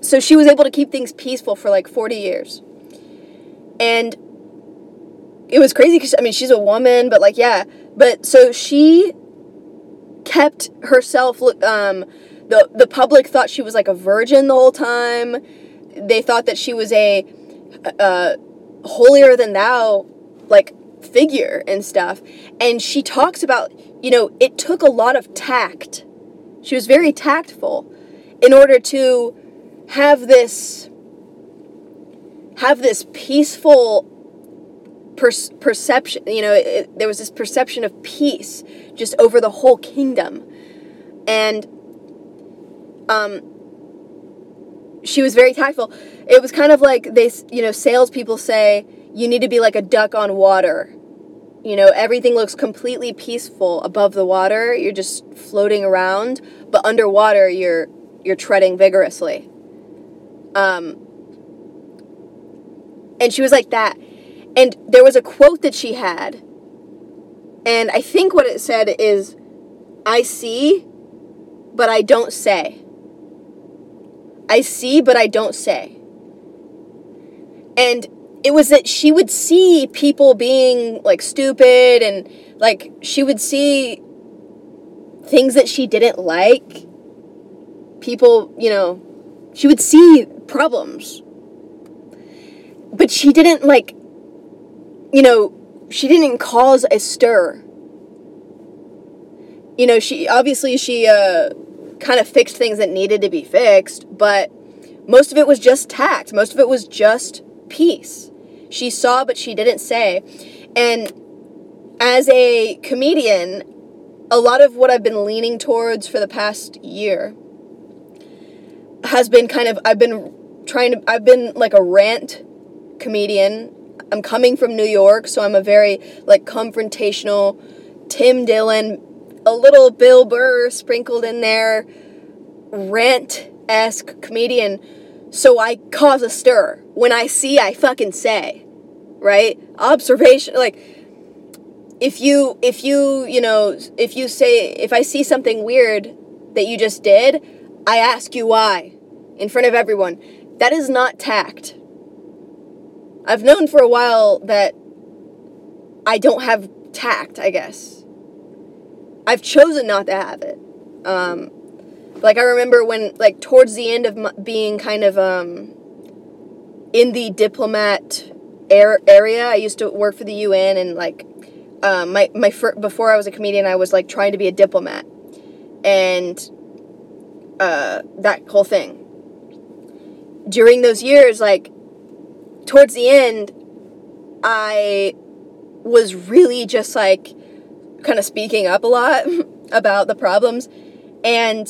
so she was able to keep things peaceful for like 40 years. And it was crazy because, I mean, she's a woman, but like, yeah. But so she kept herself, um, the, the public thought she was like a virgin the whole time. They thought that she was a, uh, holier than thou, like, figure and stuff. And she talks about, you know, it took a lot of tact. She was very tactful in order to have this have this peaceful per- perception you know it, there was this perception of peace just over the whole kingdom. And um she was very tactful. It was kind of like they you know salespeople say you need to be like a duck on water. You know everything looks completely peaceful above the water. You're just floating around but underwater you're you're treading vigorously um, and she was like that. And there was a quote that she had. And I think what it said is, I see, but I don't say. I see, but I don't say. And it was that she would see people being like stupid and like she would see things that she didn't like. People, you know, she would see problems. But she didn't, like, you know, she didn't cause a stir. You know, she obviously she uh, kind of fixed things that needed to be fixed, but most of it was just tact. Most of it was just peace. She saw, but she didn't say. And as a comedian, a lot of what I've been leaning towards for the past year has been kind of I've been trying to I've been like a rant comedian. I'm coming from New York, so I'm a very like confrontational Tim Dillon, a little Bill Burr sprinkled in there, rant-esque comedian. So I cause a stir. When I see, I fucking say. Right? Observation like if you if you, you know, if you say if I see something weird that you just did, I ask you why in front of everyone. That is not tact. I've known for a while that I don't have tact, I guess. I've chosen not to have it. Um, like I remember when, like towards the end of my, being kind of um, in the diplomat air, area, I used to work for the UN, and like um, my my fir- before I was a comedian, I was like trying to be a diplomat, and uh, that whole thing during those years, like towards the end, I was really just like kind of speaking up a lot about the problems. And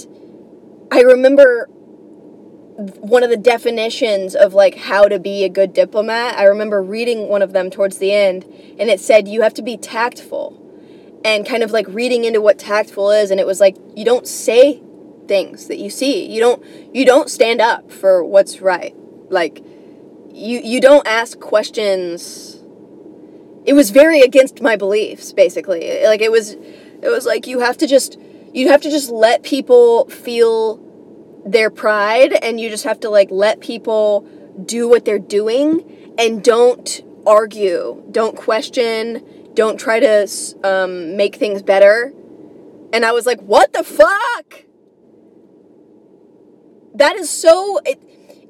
I remember one of the definitions of like how to be a good diplomat. I remember reading one of them towards the end, and it said you have to be tactful, and kind of like reading into what tactful is, and it was like you don't say things that you see. You don't you don't stand up for what's right. Like you you don't ask questions. It was very against my beliefs, basically. Like it was it was like you have to just you have to just let people feel their pride and you just have to like let people do what they're doing and don't argue don't question don't try to um, make things better and i was like what the fuck that is so it,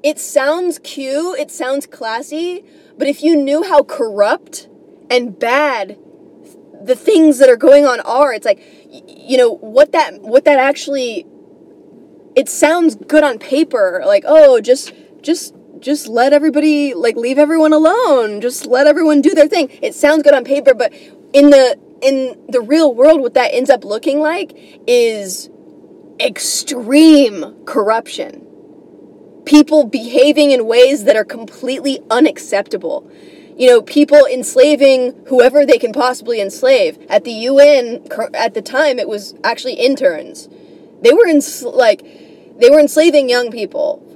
it sounds cute it sounds classy but if you knew how corrupt and bad the things that are going on are it's like you know what that what that actually it sounds good on paper. Like oh just just just let everybody like leave everyone alone. Just let everyone do their thing. It sounds good on paper but in the in the real world what that ends up looking like is extreme corruption people behaving in ways that are completely unacceptable you know, people enslaving whoever they can possibly enslave. At the UN, at the time, it was actually interns. They were in like, they were enslaving young people.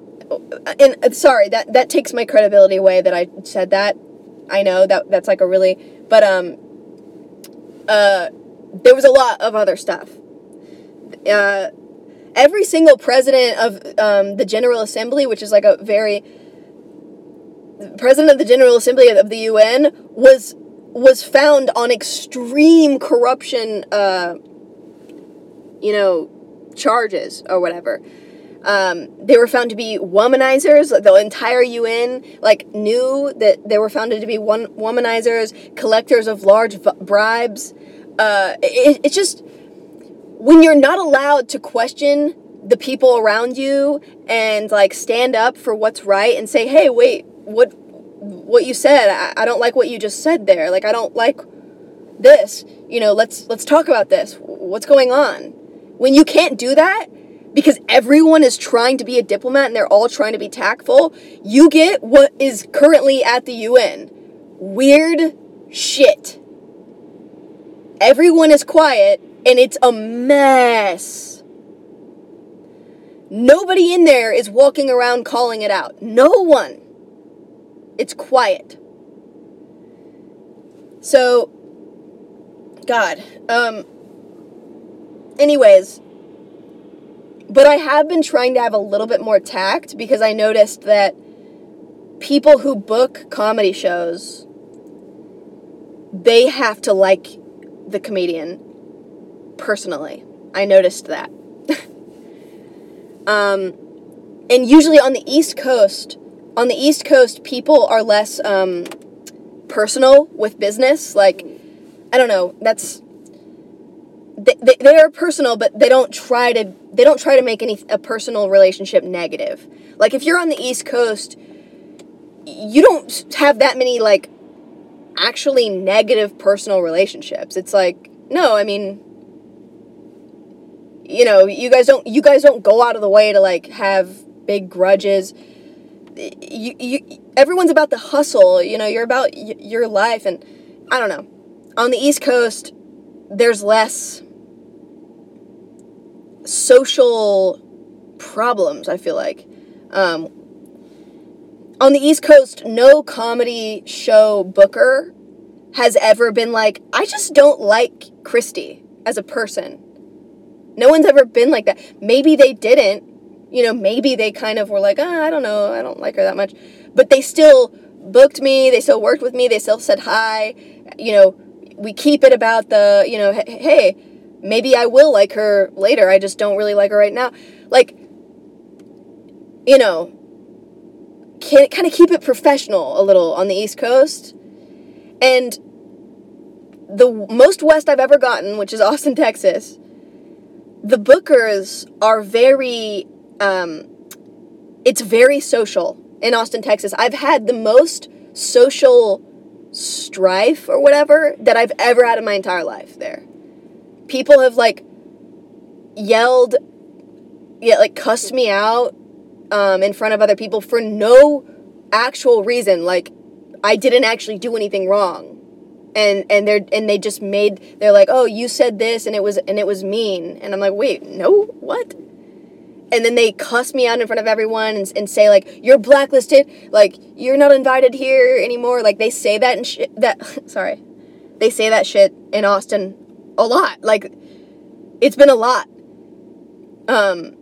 And uh, sorry, that that takes my credibility away that I said that. I know that that's like a really, but um, uh, there was a lot of other stuff. Uh, every single president of um, the General Assembly, which is like a very president of the General Assembly of the UN was was found on extreme corruption, uh, you know, charges or whatever. Um, they were found to be womanizers. The entire UN like knew that they were found to be one womanizers, collectors of large v- bribes. Uh, it, it's just when you're not allowed to question the people around you and like stand up for what's right and say, "Hey, wait, what what you said I, I don't like what you just said there. Like i don't like this. You know let's let's talk about this. What's going on? When you can't do that because everyone is trying to be a diplomat and they're all trying to be tactful you get what is currently at the un weird shit. Everyone is quiet and it's a mess nobody in there is walking around calling it out no one it's quiet. So, God. Um, anyways, but I have been trying to have a little bit more tact because I noticed that people who book comedy shows they have to like the comedian personally. I noticed that. um, and usually on the East Coast, on the East Coast, people are less um, personal with business. Like, I don't know. That's they, they, they are personal, but they don't try to they don't try to make any a personal relationship negative. Like, if you're on the East Coast, you don't have that many like actually negative personal relationships. It's like no, I mean you know, you guys don't you guys don't go out of the way to like have big grudges. You, you everyone's about the hustle you know you're about y- your life and i don't know. On the east coast there's less social problems i feel like. Um, on the east coast no comedy show booker has ever been like i just don't like Kristy as a person no one's ever been like that maybe they didn't you know, maybe they kind of were like, oh, I don't know, I don't like her that much. But they still booked me, they still worked with me, they still said hi. You know, we keep it about the, you know, hey, maybe I will like her later. I just don't really like her right now. Like, you know, can kind of keep it professional a little on the East Coast. And the most west I've ever gotten, which is Austin, Texas, the bookers are very um, it's very social in Austin, Texas. I've had the most social strife or whatever that I've ever had in my entire life there. People have like yelled, yeah, like cussed me out um, in front of other people for no actual reason. Like, I didn't actually do anything wrong. And, and they're and they just made they're like oh you said this and it was and it was mean. And I'm like wait no what? And then they cuss me out in front of everyone and, and say like you're blacklisted. Like you're not invited here anymore. Like they say that and shit that sorry. They say that shit in austin a lot. Like it's been a lot. Um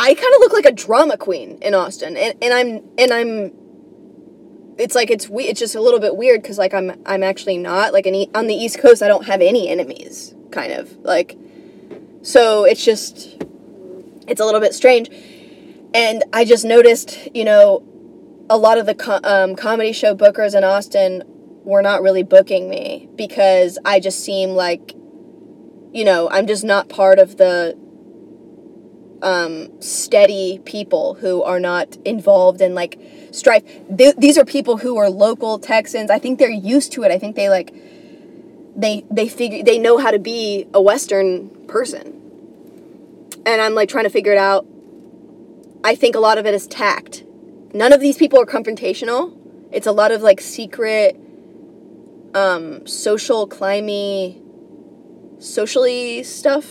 i kind of look like a drama queen in austin and, and i'm and i'm it's like it's we it's just a little bit weird because like i'm i'm actually not like an, on the east coast i don't have any enemies kind of like so it's just it's a little bit strange. And I just noticed, you know, a lot of the co- um, comedy show bookers in Austin were not really booking me because I just seem like, you know, I'm just not part of the um, steady people who are not involved in like strife. Th- these are people who are local Texans. I think they're used to it. I think they like they they figure they know how to be a Western person and I'm like trying to figure it out. I think a lot of it is tact. None of these people are confrontational. It's a lot of like secret, um, social climby, socially stuff,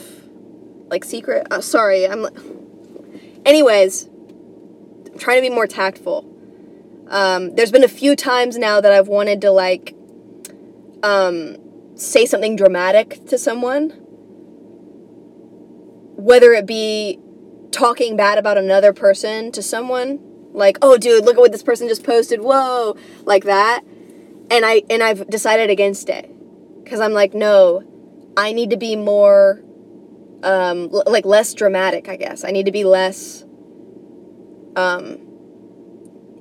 like secret. Uh, sorry, I'm. Anyways, I'm trying to be more tactful. Um, there's been a few times now that I've wanted to like um, say something dramatic to someone. Whether it be talking bad about another person to someone like oh dude look at what this person just posted. Whoa like that. And i and i've decided against it. Because i'm like no i need to be more um l- like less dramatic i guess. I need to be less um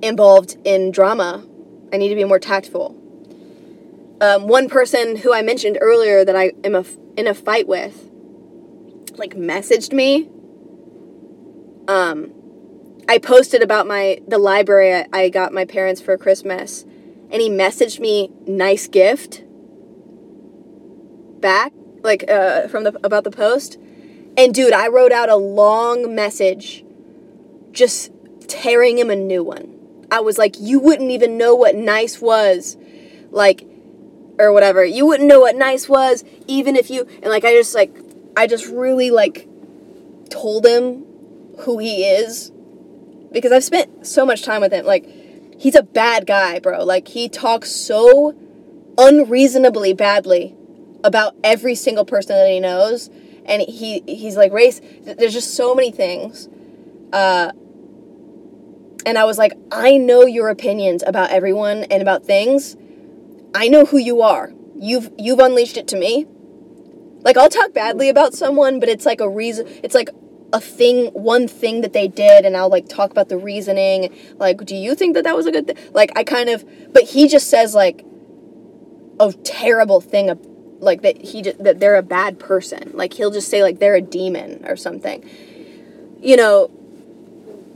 involved in drama i need to be more tactful um, one person who i mentioned earlier that i am a, in a fight with like messaged me. Um, I posted about my the library I got my parents for Christmas, and he messaged me nice gift back like uh, from the about the post. And dude, I wrote out a long message just tearing him a new one. I was like, you wouldn't even know what nice was. Like or whatever. You wouldn't know what nice was even if you and like I just like I just really like told him who he is because I've spent so much time with him. Like he's a bad guy, bro. Like he talks so unreasonably badly about every single person that he knows and he he's like race there's just so many things uh and I was like I know your opinions about everyone and about things I know who you are you've you've unleashed it to me like I'll talk badly about someone, but it's like a reason. It's like a thing, one thing that they did, and I'll like talk about the reasoning. Like, do you think that that was a good thing? Like, I kind of, but he just says like a terrible thing, like that he just, that they're a bad person. Like he'll just say like they're a demon or something. You know.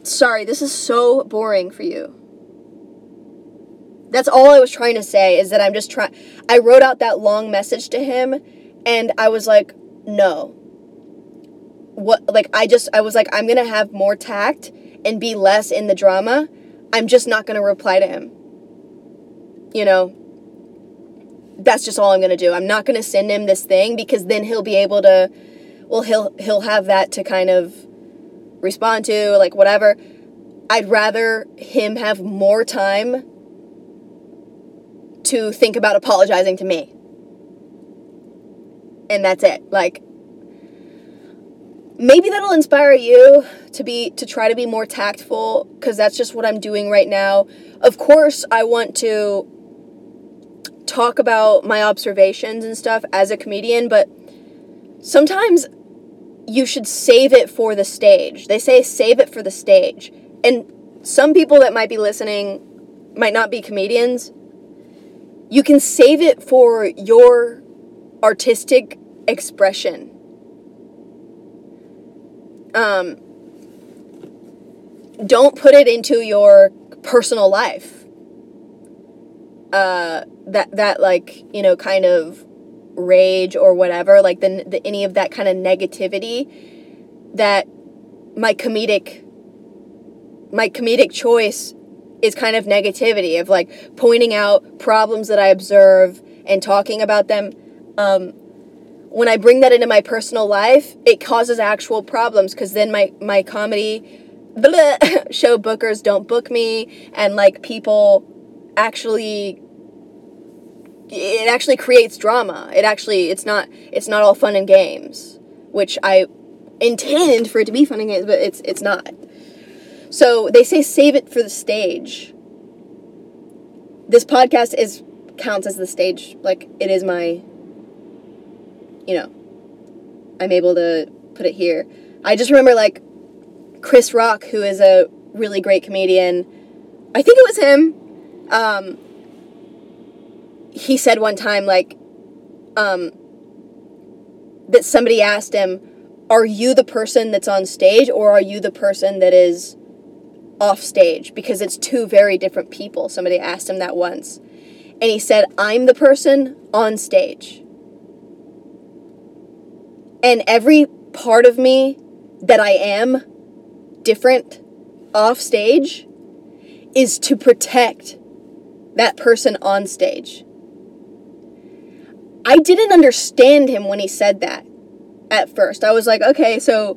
Sorry, this is so boring for you. That's all I was trying to say is that I'm just trying. I wrote out that long message to him and I was like, no. What like I just I was like I'm to have more tact and be less in the drama. I'm just not to reply to him. You know, that's just all I'm to do. I'm not to send him this thing because then he'll be able to well he'll he'll have that to kind of respond to like whatever. I'd rather him have more time to think about apologizing to me and that's it. Like maybe that'll inspire you to be to try to be more tactful cuz that's just what I'm doing right now. Of course, I want to talk about my observations and stuff as a comedian, but sometimes you should save it for the stage. They say save it for the stage. And some people that might be listening might not be comedians. You can save it for your artistic expression. Um, don't put it into your personal life. Uh, that that like you know kind of rage or whatever, like the, the any of that kind of negativity that my comedic my comedic choice is kind of negativity of like pointing out problems that I observe and talking about them. Um, when I bring that into my personal life, it causes actual problems because then my my comedy blah, show bookers don't book me, and like people actually it actually creates drama. It actually it's not it's not all fun and games, which I intend for it to be fun and games, but it's it's not. So they say save it for the stage. This podcast is counts as the stage. Like it is my you know, I'm able to put it here. I just remember like Chris Rock, who is a really great comedian. I think it was him. Um, he said one time like um, that somebody asked him, "Are you the person that's on stage, or are you the person that is off stage?" Because it's two very different people. Somebody asked him that once, and he said, "I'm the person on stage." And every part of me that I am different off stage is to protect that person on stage. I didn't understand him when he said that at first. I was like, okay, so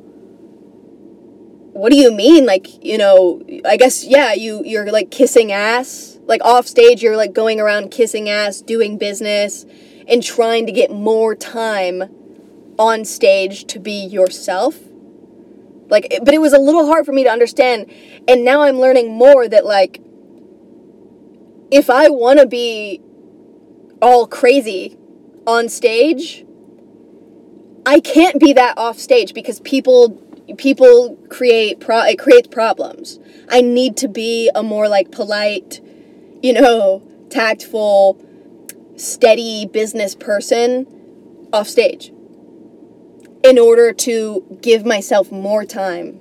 what do you mean? Like, you know, I guess yeah, you you're like kissing ass. Like off stage you're like going around kissing ass, doing business and trying to get more time on stage to be yourself. Like but it was a little hard for me to understand and now I'm learning more that like if I want to be all crazy on stage, I can't be that off stage because people people create pro it creates problems. I need to be a more like polite, you know, tactful, steady business person off stage in order to give myself more time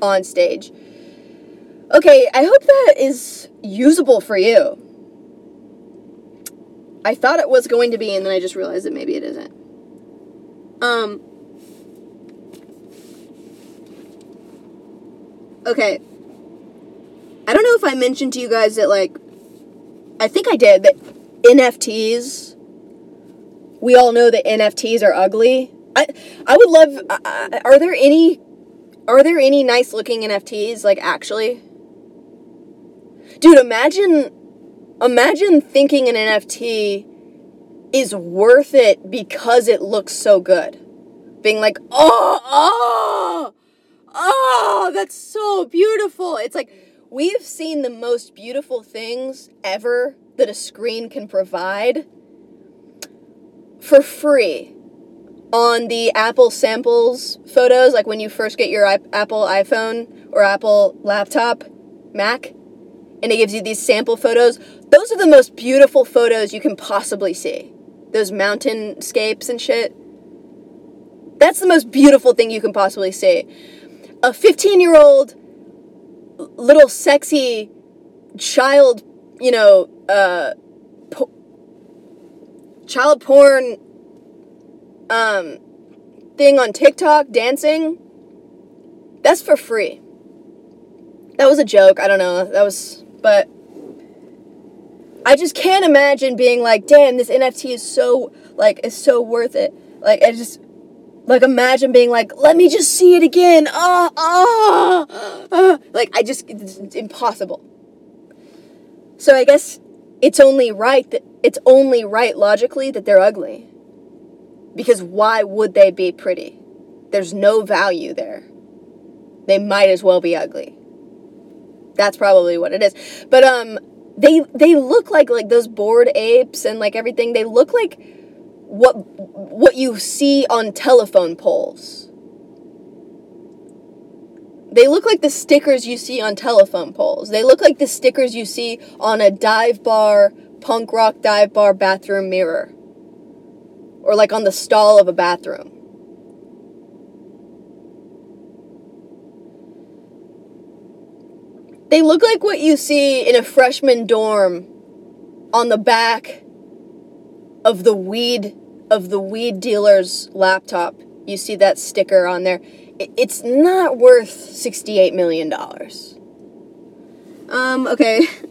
on stage. Okay, I hope that is usable for you. I thought it was going to be, and then I just realized that maybe it isn't. Um. Okay. I don't know if I mentioned to you guys that, like, I think I did, that NFTs, we all know that NFTs are ugly. I, I would love, uh, are there any, are there any nice looking NFTs, like, actually? Dude, imagine imagine thinking an NFT is worth it because it looks so good. Being like, oh, oh, oh, that's so beautiful. It's like we've seen the most beautiful things ever that a screen can provide for free on the Apple samples photos, like when you first get your Apple iPhone or Apple laptop, Mac and it gives you these sample photos. Those are the most beautiful photos you can possibly see. Those mountainscapes and shit. That's the most beautiful thing you can possibly see. A 15 year old little sexy child, you know, uh, po- child porn um, thing on TikTok dancing, that's for free. That was a joke. I don't know. That was but I just can't imagine being like, damn, this NFT is so like is so worth it. Like I just like imagine being like, let me just see it again. Ah, ah, ah. Like I just it's, it's impossible. So I guess it's only right that it's only right logically that they're ugly. Because why would they be pretty? There's no value there. They might as well be ugly. That's probably what it is. But um they they look like like those bored apes and like everything. They look like what what you see on telephone poles. They look like the stickers you see on telephone poles. They look like the stickers you see on a dive bar, punk rock dive bar bathroom mirror. Or like on the stall of a bathroom. They look like what you see in a freshman dorm on the back of the weed of the weed dealer's laptop. You see that sticker on there. It's not worth 68 million dollars. Um, okay.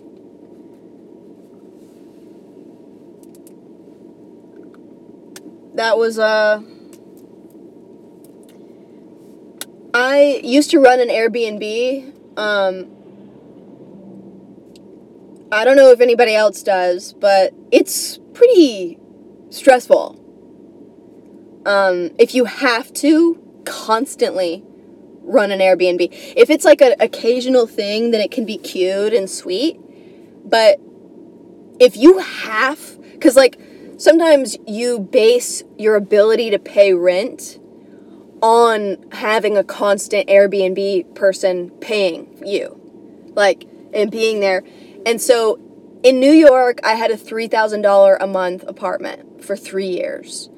That was, uh. I used to run an Airbnb. Um, I don't know if anybody else does, but it's pretty stressful. Um, if you have to constantly run an Airbnb. If it's like an occasional thing, then it can be cute and sweet. But if you have, because like sometimes you base your ability to pay rent on having a constant Airbnb person paying you, like, and being there. And so in New York, I had a $3,000 a month apartment for three years.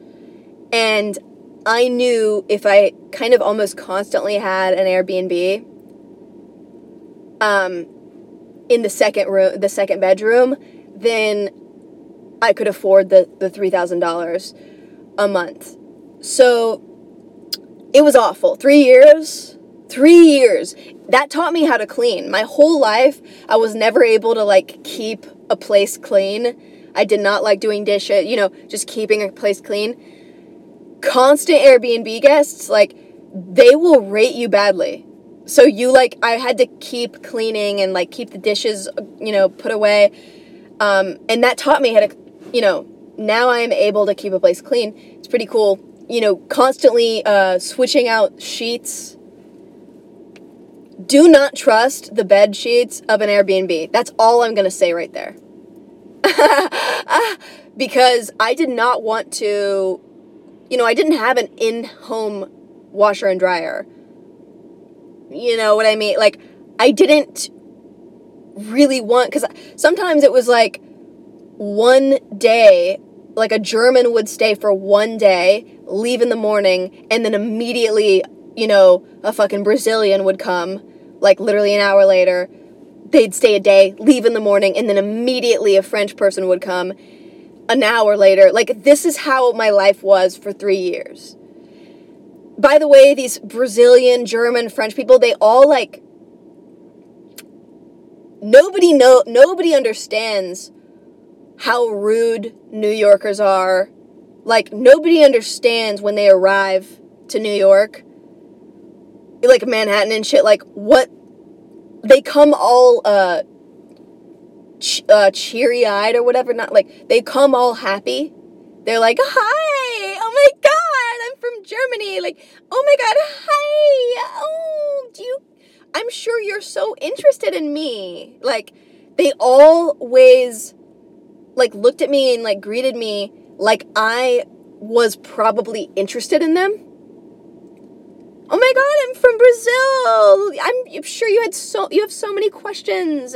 And I knew if I kind of almost constantly had an Airbnb um, in the second room, the second bedroom, then I could afford the, the $3,000 a month. So it was awful. Three years, three years. That taught me how to clean. My whole life, I was never able to like keep a place clean. I did not like doing dishes, you know, just keeping a place clean constant Airbnb guests, like, they will rate you badly. So you like, I had to keep cleaning and like keep the dishes, you know, put away. Um, and that taught me how to, you know, now I am able to keep a place clean. It's pretty cool. You know, constantly uh, switching out sheets. Do not trust the bed sheets of an Airbnb. That's all I'm going to say right there. Ah, because I did not want to you know, I didn't have an in home washer and dryer. You know what I mean? Like, I didn't really want, because sometimes it was like one day, like a German would stay for one day, leave in the morning, and then immediately, you know, a fucking Brazilian would come, like literally an hour later. They'd stay a day, leave in the morning, and then immediately a French person would come an hour later. Like, this is how my life was for three years. By the way, these Brazilian, German, French people, they all like. Nobody know nobody understands how rude New Yorkers are. Like nobody understands when they arrive to New York, like Manhattan and shit. Like what they come all uh ch- uh, cheery eyed or whatever. Not like they come all happy. They're like, hi, oh my god, I'm from Germany. Like, oh my god, hi, oh, do you? I'm sure you're so interested in me. Like, they always like looked at me and like greeted me like I was probably interested in them. Oh my god, I'm from Brazil. I'm sure you had so you have so many questions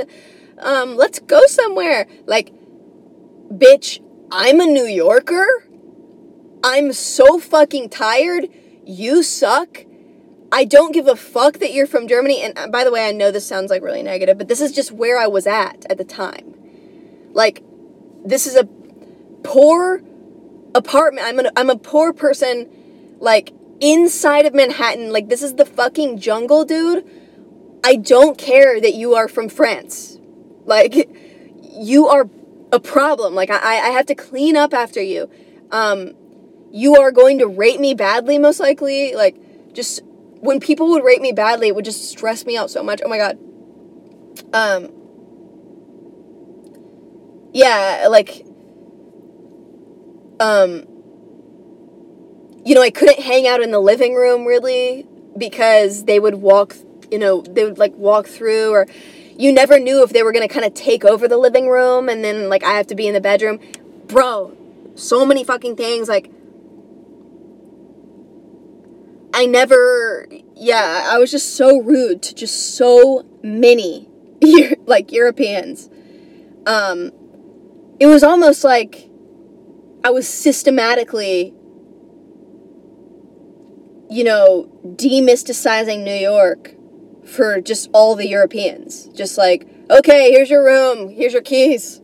um, let's go somewhere. Like, bitch, I'm a New Yorker. I'm so fucking tired. You suck. I don't give a fuck that you're from Germany. And uh, by the way, I know this sounds like really negative, but this is just where I was at at the time. Like, this is a poor apartment. I'm, an, I'm a poor person, like, inside of Manhattan. Like, this is the fucking jungle, dude. I don't care that you are from France. Like, you are a problem. Like, I, I have to clean up after you. Um, you are going to rate me badly, most likely. Like, just when people would rate me badly, it would just stress me out so much. Oh my god. Um, yeah, like, um, you know, I couldn't hang out in the living room really because they would walk, you know, they would like walk through or you never knew if they were going to kind of take over the living room and then like I have to be in the bedroom. Bro, so many fucking things like I never yeah, I was just so rude to just so many like Europeans. Um it was almost like I was systematically you know, demysticizing New York for just all the Europeans. Just like, okay, here's your room, here's your keys.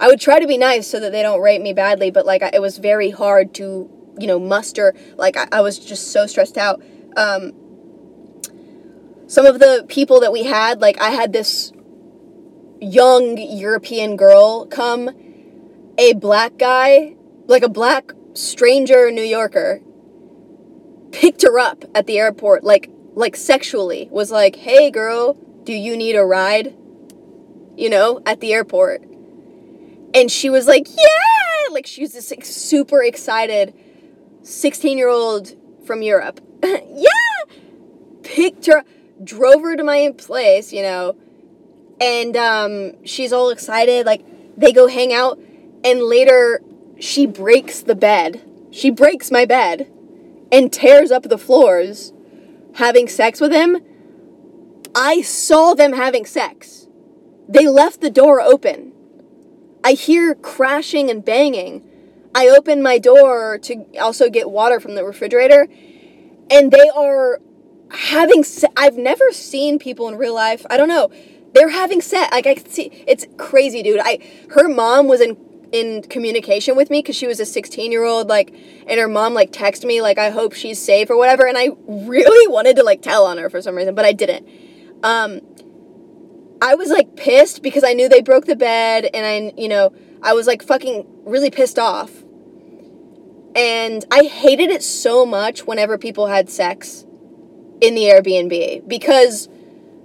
I would try to be nice so that they don't rate me badly, but like it was very hard to, you know, muster. Like I, I was just so stressed out. Um, some of the people that we had, like I had this young European girl come, a black guy, like a black stranger New Yorker, picked her up at the airport, like like sexually, was like, "Hey, girl, do you need a ride?" You know, at the airport, and she was like, "Yeah!" Like she was this like, super excited sixteen year old from Europe. yeah, picked her, drove her to my place, you know, and um, she's all excited. Like they go hang out, and later she breaks the bed. She breaks my bed and tears up the floors having sex with him. I saw them having sex. They left the door open. I hear crashing and banging. I open my door to also get water from the refrigerator, and they are having se- I've never seen people in real life. I don't know. They're having sex. Like I see it's crazy, dude. I her mom was in in communication with me because she was a 16 year old like and her mom like texted me like i hope she's safe or whatever and i really wanted to like tell on her for some reason but i didn't. Um i was like pissed because i knew they broke the bed and i you know i was like fucking really pissed off. And i hated it so much whenever people had sex in the airbnb because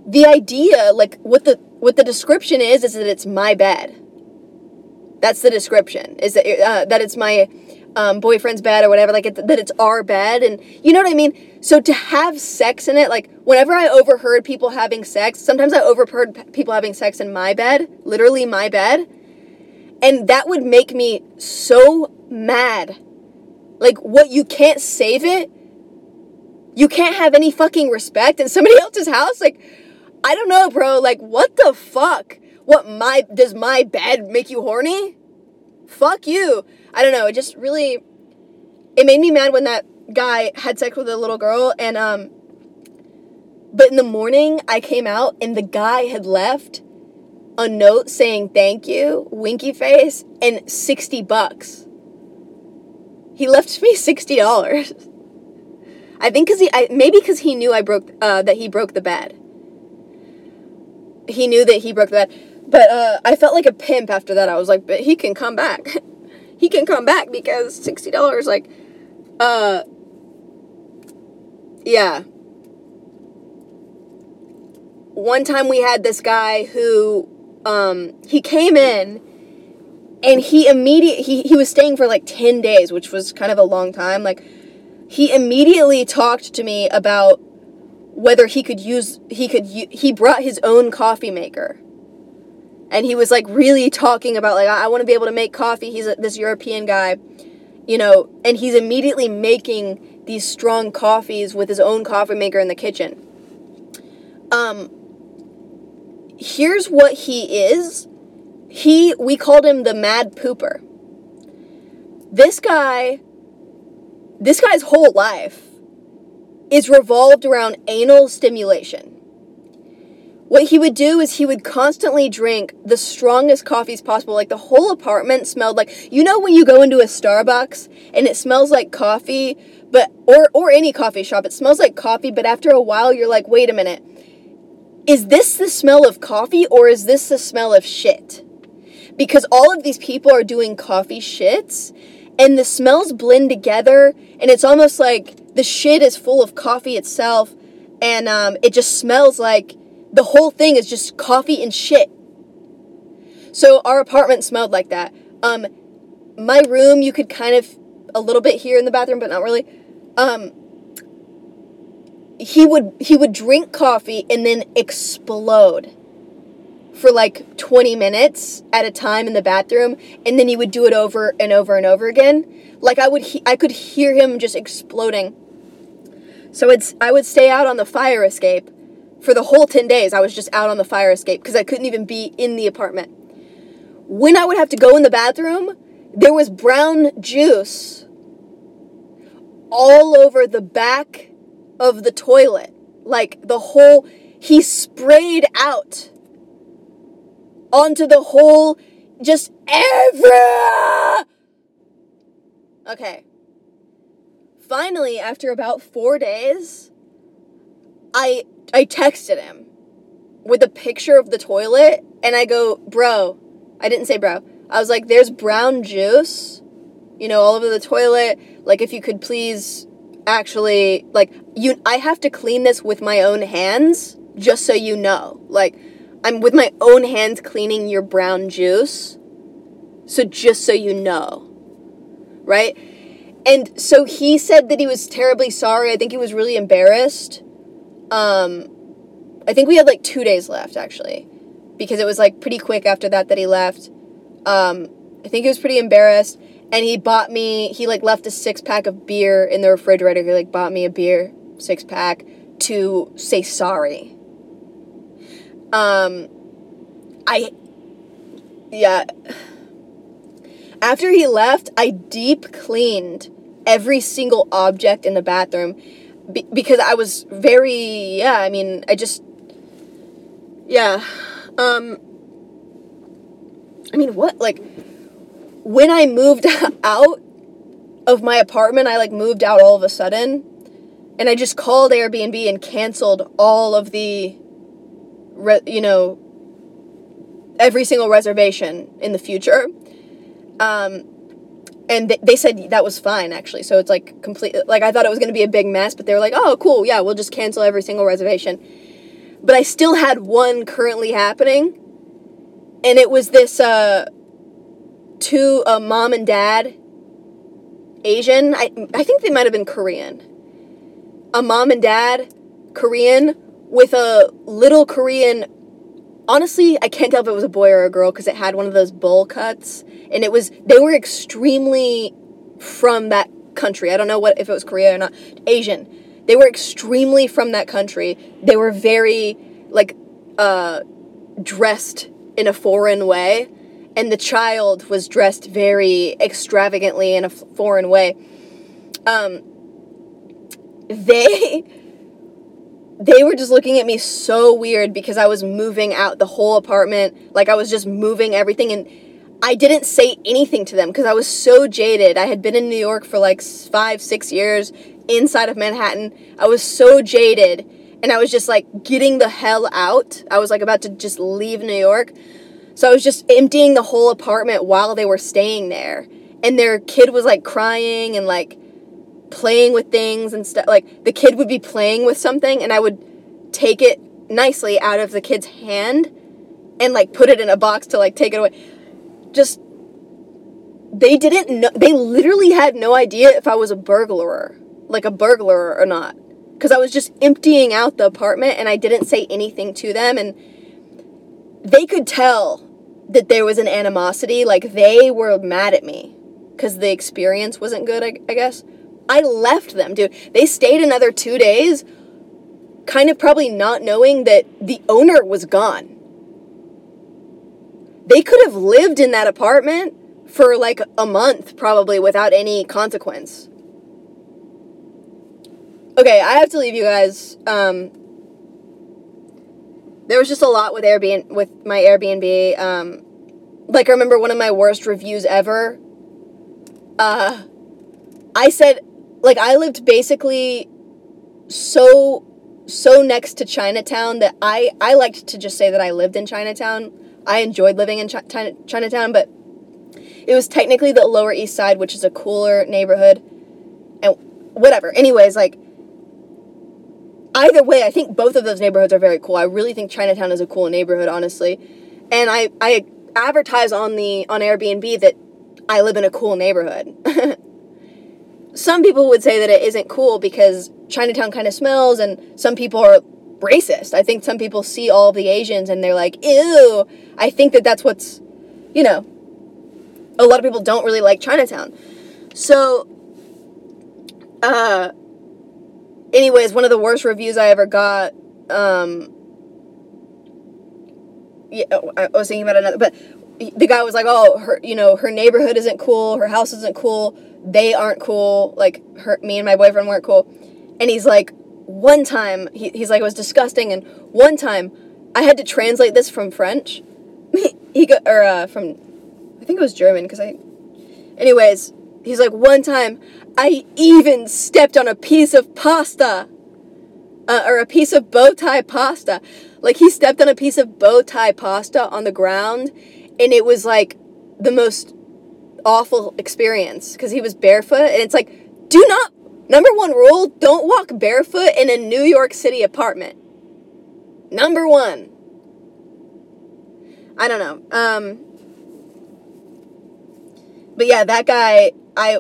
the idea like what the what the description is is that it's my bed that's the description. Is that uh, that it's my um, boyfriend's bed or whatever, like it, that it's our bed, and you know what I mean. So to have sex in it, like whenever I overheard people having sex, sometimes I overheard people having sex in my bed, literally my bed, and that would make me so mad. Like what you can't save it, you can't have any fucking respect in somebody else's house. Like I don't know, bro. Like what the fuck. What my does my bed make you horny? Fuck you. I don't know. It just really it made me mad when that guy had sex with a little girl and um but in the morning I came out and the guy had left a note saying thank you, winky face, and 60 bucks. He left me $60. I think cuz he I, maybe cuz he knew I broke uh, that he broke the bed. He knew that he broke the bed. But uh, I felt like a pimp after that. I was like, but he can come back. he can come back because sixty dollars, like, uh, yeah. One time we had this guy who, um, he came in, and he immediate he he was staying for like ten days, which was kind of a long time. Like, he immediately talked to me about whether he could use he could he brought his own coffee maker and he was like really talking about like I, I want to be able to make coffee. He's a, this European guy, you know, and he's immediately making these strong coffees with his own coffee maker in the kitchen. Um here's what he is. He we called him the mad pooper. This guy this guy's whole life is revolved around anal stimulation what he would do is he would constantly drink the strongest coffees possible. Like the whole apartment smelled like you know when you go into a Starbucks and it smells like coffee, but or or any coffee shop, it smells like coffee, but after a while you're like, "Wait a minute. Is this the smell of coffee or is this the smell of shit?" Because all of these people are doing coffee shits and the smells blend together and it's almost like the shit is full of coffee itself and um, it just smells like the whole thing is just coffee and shit. So our apartment smelled like that. Um, my room, you could kind of a little bit here in the bathroom, but not really. Um, he would he would drink coffee and then explode for like 20 minutes at a time in the bathroom and then he would do it over and over and over again like i would he- i could hear him just exploding so it's i would stay out on the fire escape for the whole 10 days, I was just out on the fire escape because I couldn't even be in the apartment. When I would have to go in the bathroom, there was brown juice all over the back of the toilet. Like the whole, he sprayed out onto the whole, just every. Okay. Finally, after about four days, I I texted him with a picture of the toilet, and I go, bro, I didn't say bro. I was like, there's brown juice, you know, all over the toilet. Like, if you could please actually, like, you, I have to clean this with my own hands, just so you know. Like, I'm with my own hands cleaning your brown juice. So, just so you know. Right? And so he said that he was terribly sorry. I think he was really embarrassed. Um, I think we had like two days left actually, because it was like pretty quick after that that he left. Um, I think he was pretty embarrassed, and he bought me. He like left a six pack of beer in the refrigerator. He like bought me a beer six pack to say sorry. Um, I, yeah. After he left, I deep cleaned every single object in the bathroom be- because I was very, yeah, I mean, I just, yeah. Um, I mean, what? Like, when I moved out of my apartment, I like moved out all of a sudden. And I just called Airbnb and canceled all of the, re- you know, every single reservation in the future. Um, and they, they said that was fine actually. So it's like complete. Like I thought it was going to be a big mess, but they were like, "Oh, cool, yeah, we'll just cancel every single reservation." But I still had one currently happening, and it was this uh, two uh, mom and dad Asian. I I think they might have been Korean. A mom and dad Korean with a little Korean honestly, I can't tell if it was a boy or a girl because it had one of those bowl cuts, and it was they were extremely from that country. I don't know what if it was Korea or not. Asian. They were extremely from that country. They were very like uh, dressed in a foreign way, and the child was dressed very extravagantly in a foreign way. Um, they they were just looking at me so weird because I was moving out the whole apartment. Like I was just moving everything and I didn't say anything to them because I was so jaded. I had been in New York for like five, six years inside of Manhattan. I was so jaded and I was just like getting the hell out. I was like about to just leave New York. So I was just emptying the whole apartment while they were staying there. And their kid was like crying and like playing with things and stuff. Like the kid would be playing with something, and I would take it nicely out of the kid's hand and like put it in a box to like take it away. Just they didn't know. They literally had no idea if I was a burglar, like a burglar or not, because I was just emptying out the apartment and I didn't say anything to them, and they could tell that there was an animosity. Like they were mad at me because the experience wasn't good. I, I guess. I left them, dude. They stayed another two days, kind of probably not knowing that the owner was gone. They could have lived in that apartment for like a month, probably without any consequence. Okay, I have to leave you guys. Um, there was just a lot with Airbnb with my Airbnb. Um, like I remember one of my worst reviews ever. Uh, I said like I lived basically so so next to Chinatown that I I liked to just say that I lived in Chinatown. I enjoyed living in Chi- Chinatown, but it was technically the Lower East Side, which is a cooler neighborhood, and whatever. Anyways, like either way, I think both of those neighborhoods are very cool. I really think Chinatown is a cool neighborhood, honestly, and I I advertise on the on Airbnb that I live in a cool neighborhood. some people would say that it isn't cool because Chinatown kind of smells, and some people are racist. I think some people see all the Asians and they're like, ew. I think that that's what's, you know, a lot of people don't really like Chinatown. So, uh, anyways, one of the worst reviews I ever got, um, yeah, oh, I was thinking about another, but the guy was like, oh, her, you know, her neighborhood isn't cool, her house isn't cool they aren't cool. Like her, me and my boyfriend weren't cool. And he's like, one time, he, he's like, it was disgusting. And one time, I had to translate this from French. he got, or uh, from, I think it was German, because I, anyways, he's like, one time, I even stepped on a piece of pasta, uh, or a piece of bow tie pasta. Like he stepped on a piece of bow tie pasta on the ground, and it was like the most awful experience because he was barefoot, and it's like, do not. Number one rule: don't walk barefoot in a New York City apartment. Number one. I don't know. Um, but yeah, that guy, I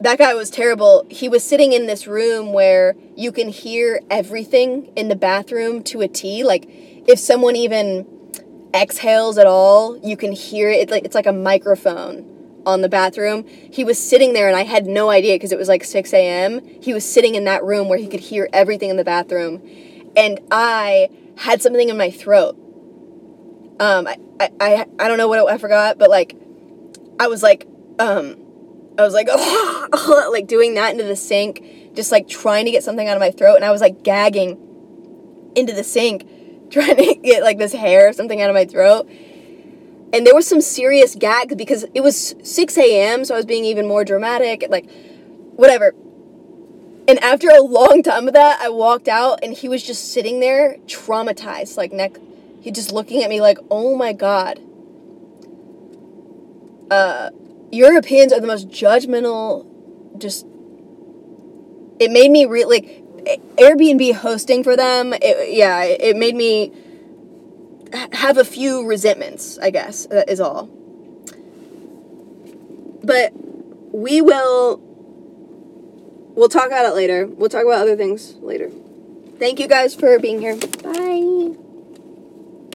that guy was terrible. He was sitting in this room where you can hear everything in the bathroom to a T. Like if someone even exhales at all, you can hear it. Like it's like a microphone on the bathroom. He was sitting there, and I had no idea because it was like 6 a.m. He was sitting in that room where he could hear everything in the bathroom, and I had something in my throat. Um, I I I, I don't know what it, I forgot, but like I was like um I was like, oh, like doing that into the sink, just like trying to get something out of my throat, and I was like gagging into the sink, trying to get like this hair or something out of my throat. And there was some serious gags because it was 6 a.m., so I was being even more dramatic, like whatever. And after a long time of that, I walked out and he was just sitting there, traumatized, like neck. He just looking at me like, oh my god. Uh, Europeans are the most judgmental. Just it made me really like Airbnb hosting for them. It, yeah, it made me have a few resentments. I guess that is all. But we will. We'll talk about it later. We'll talk about other things later. Thank you guys for being here. Bye.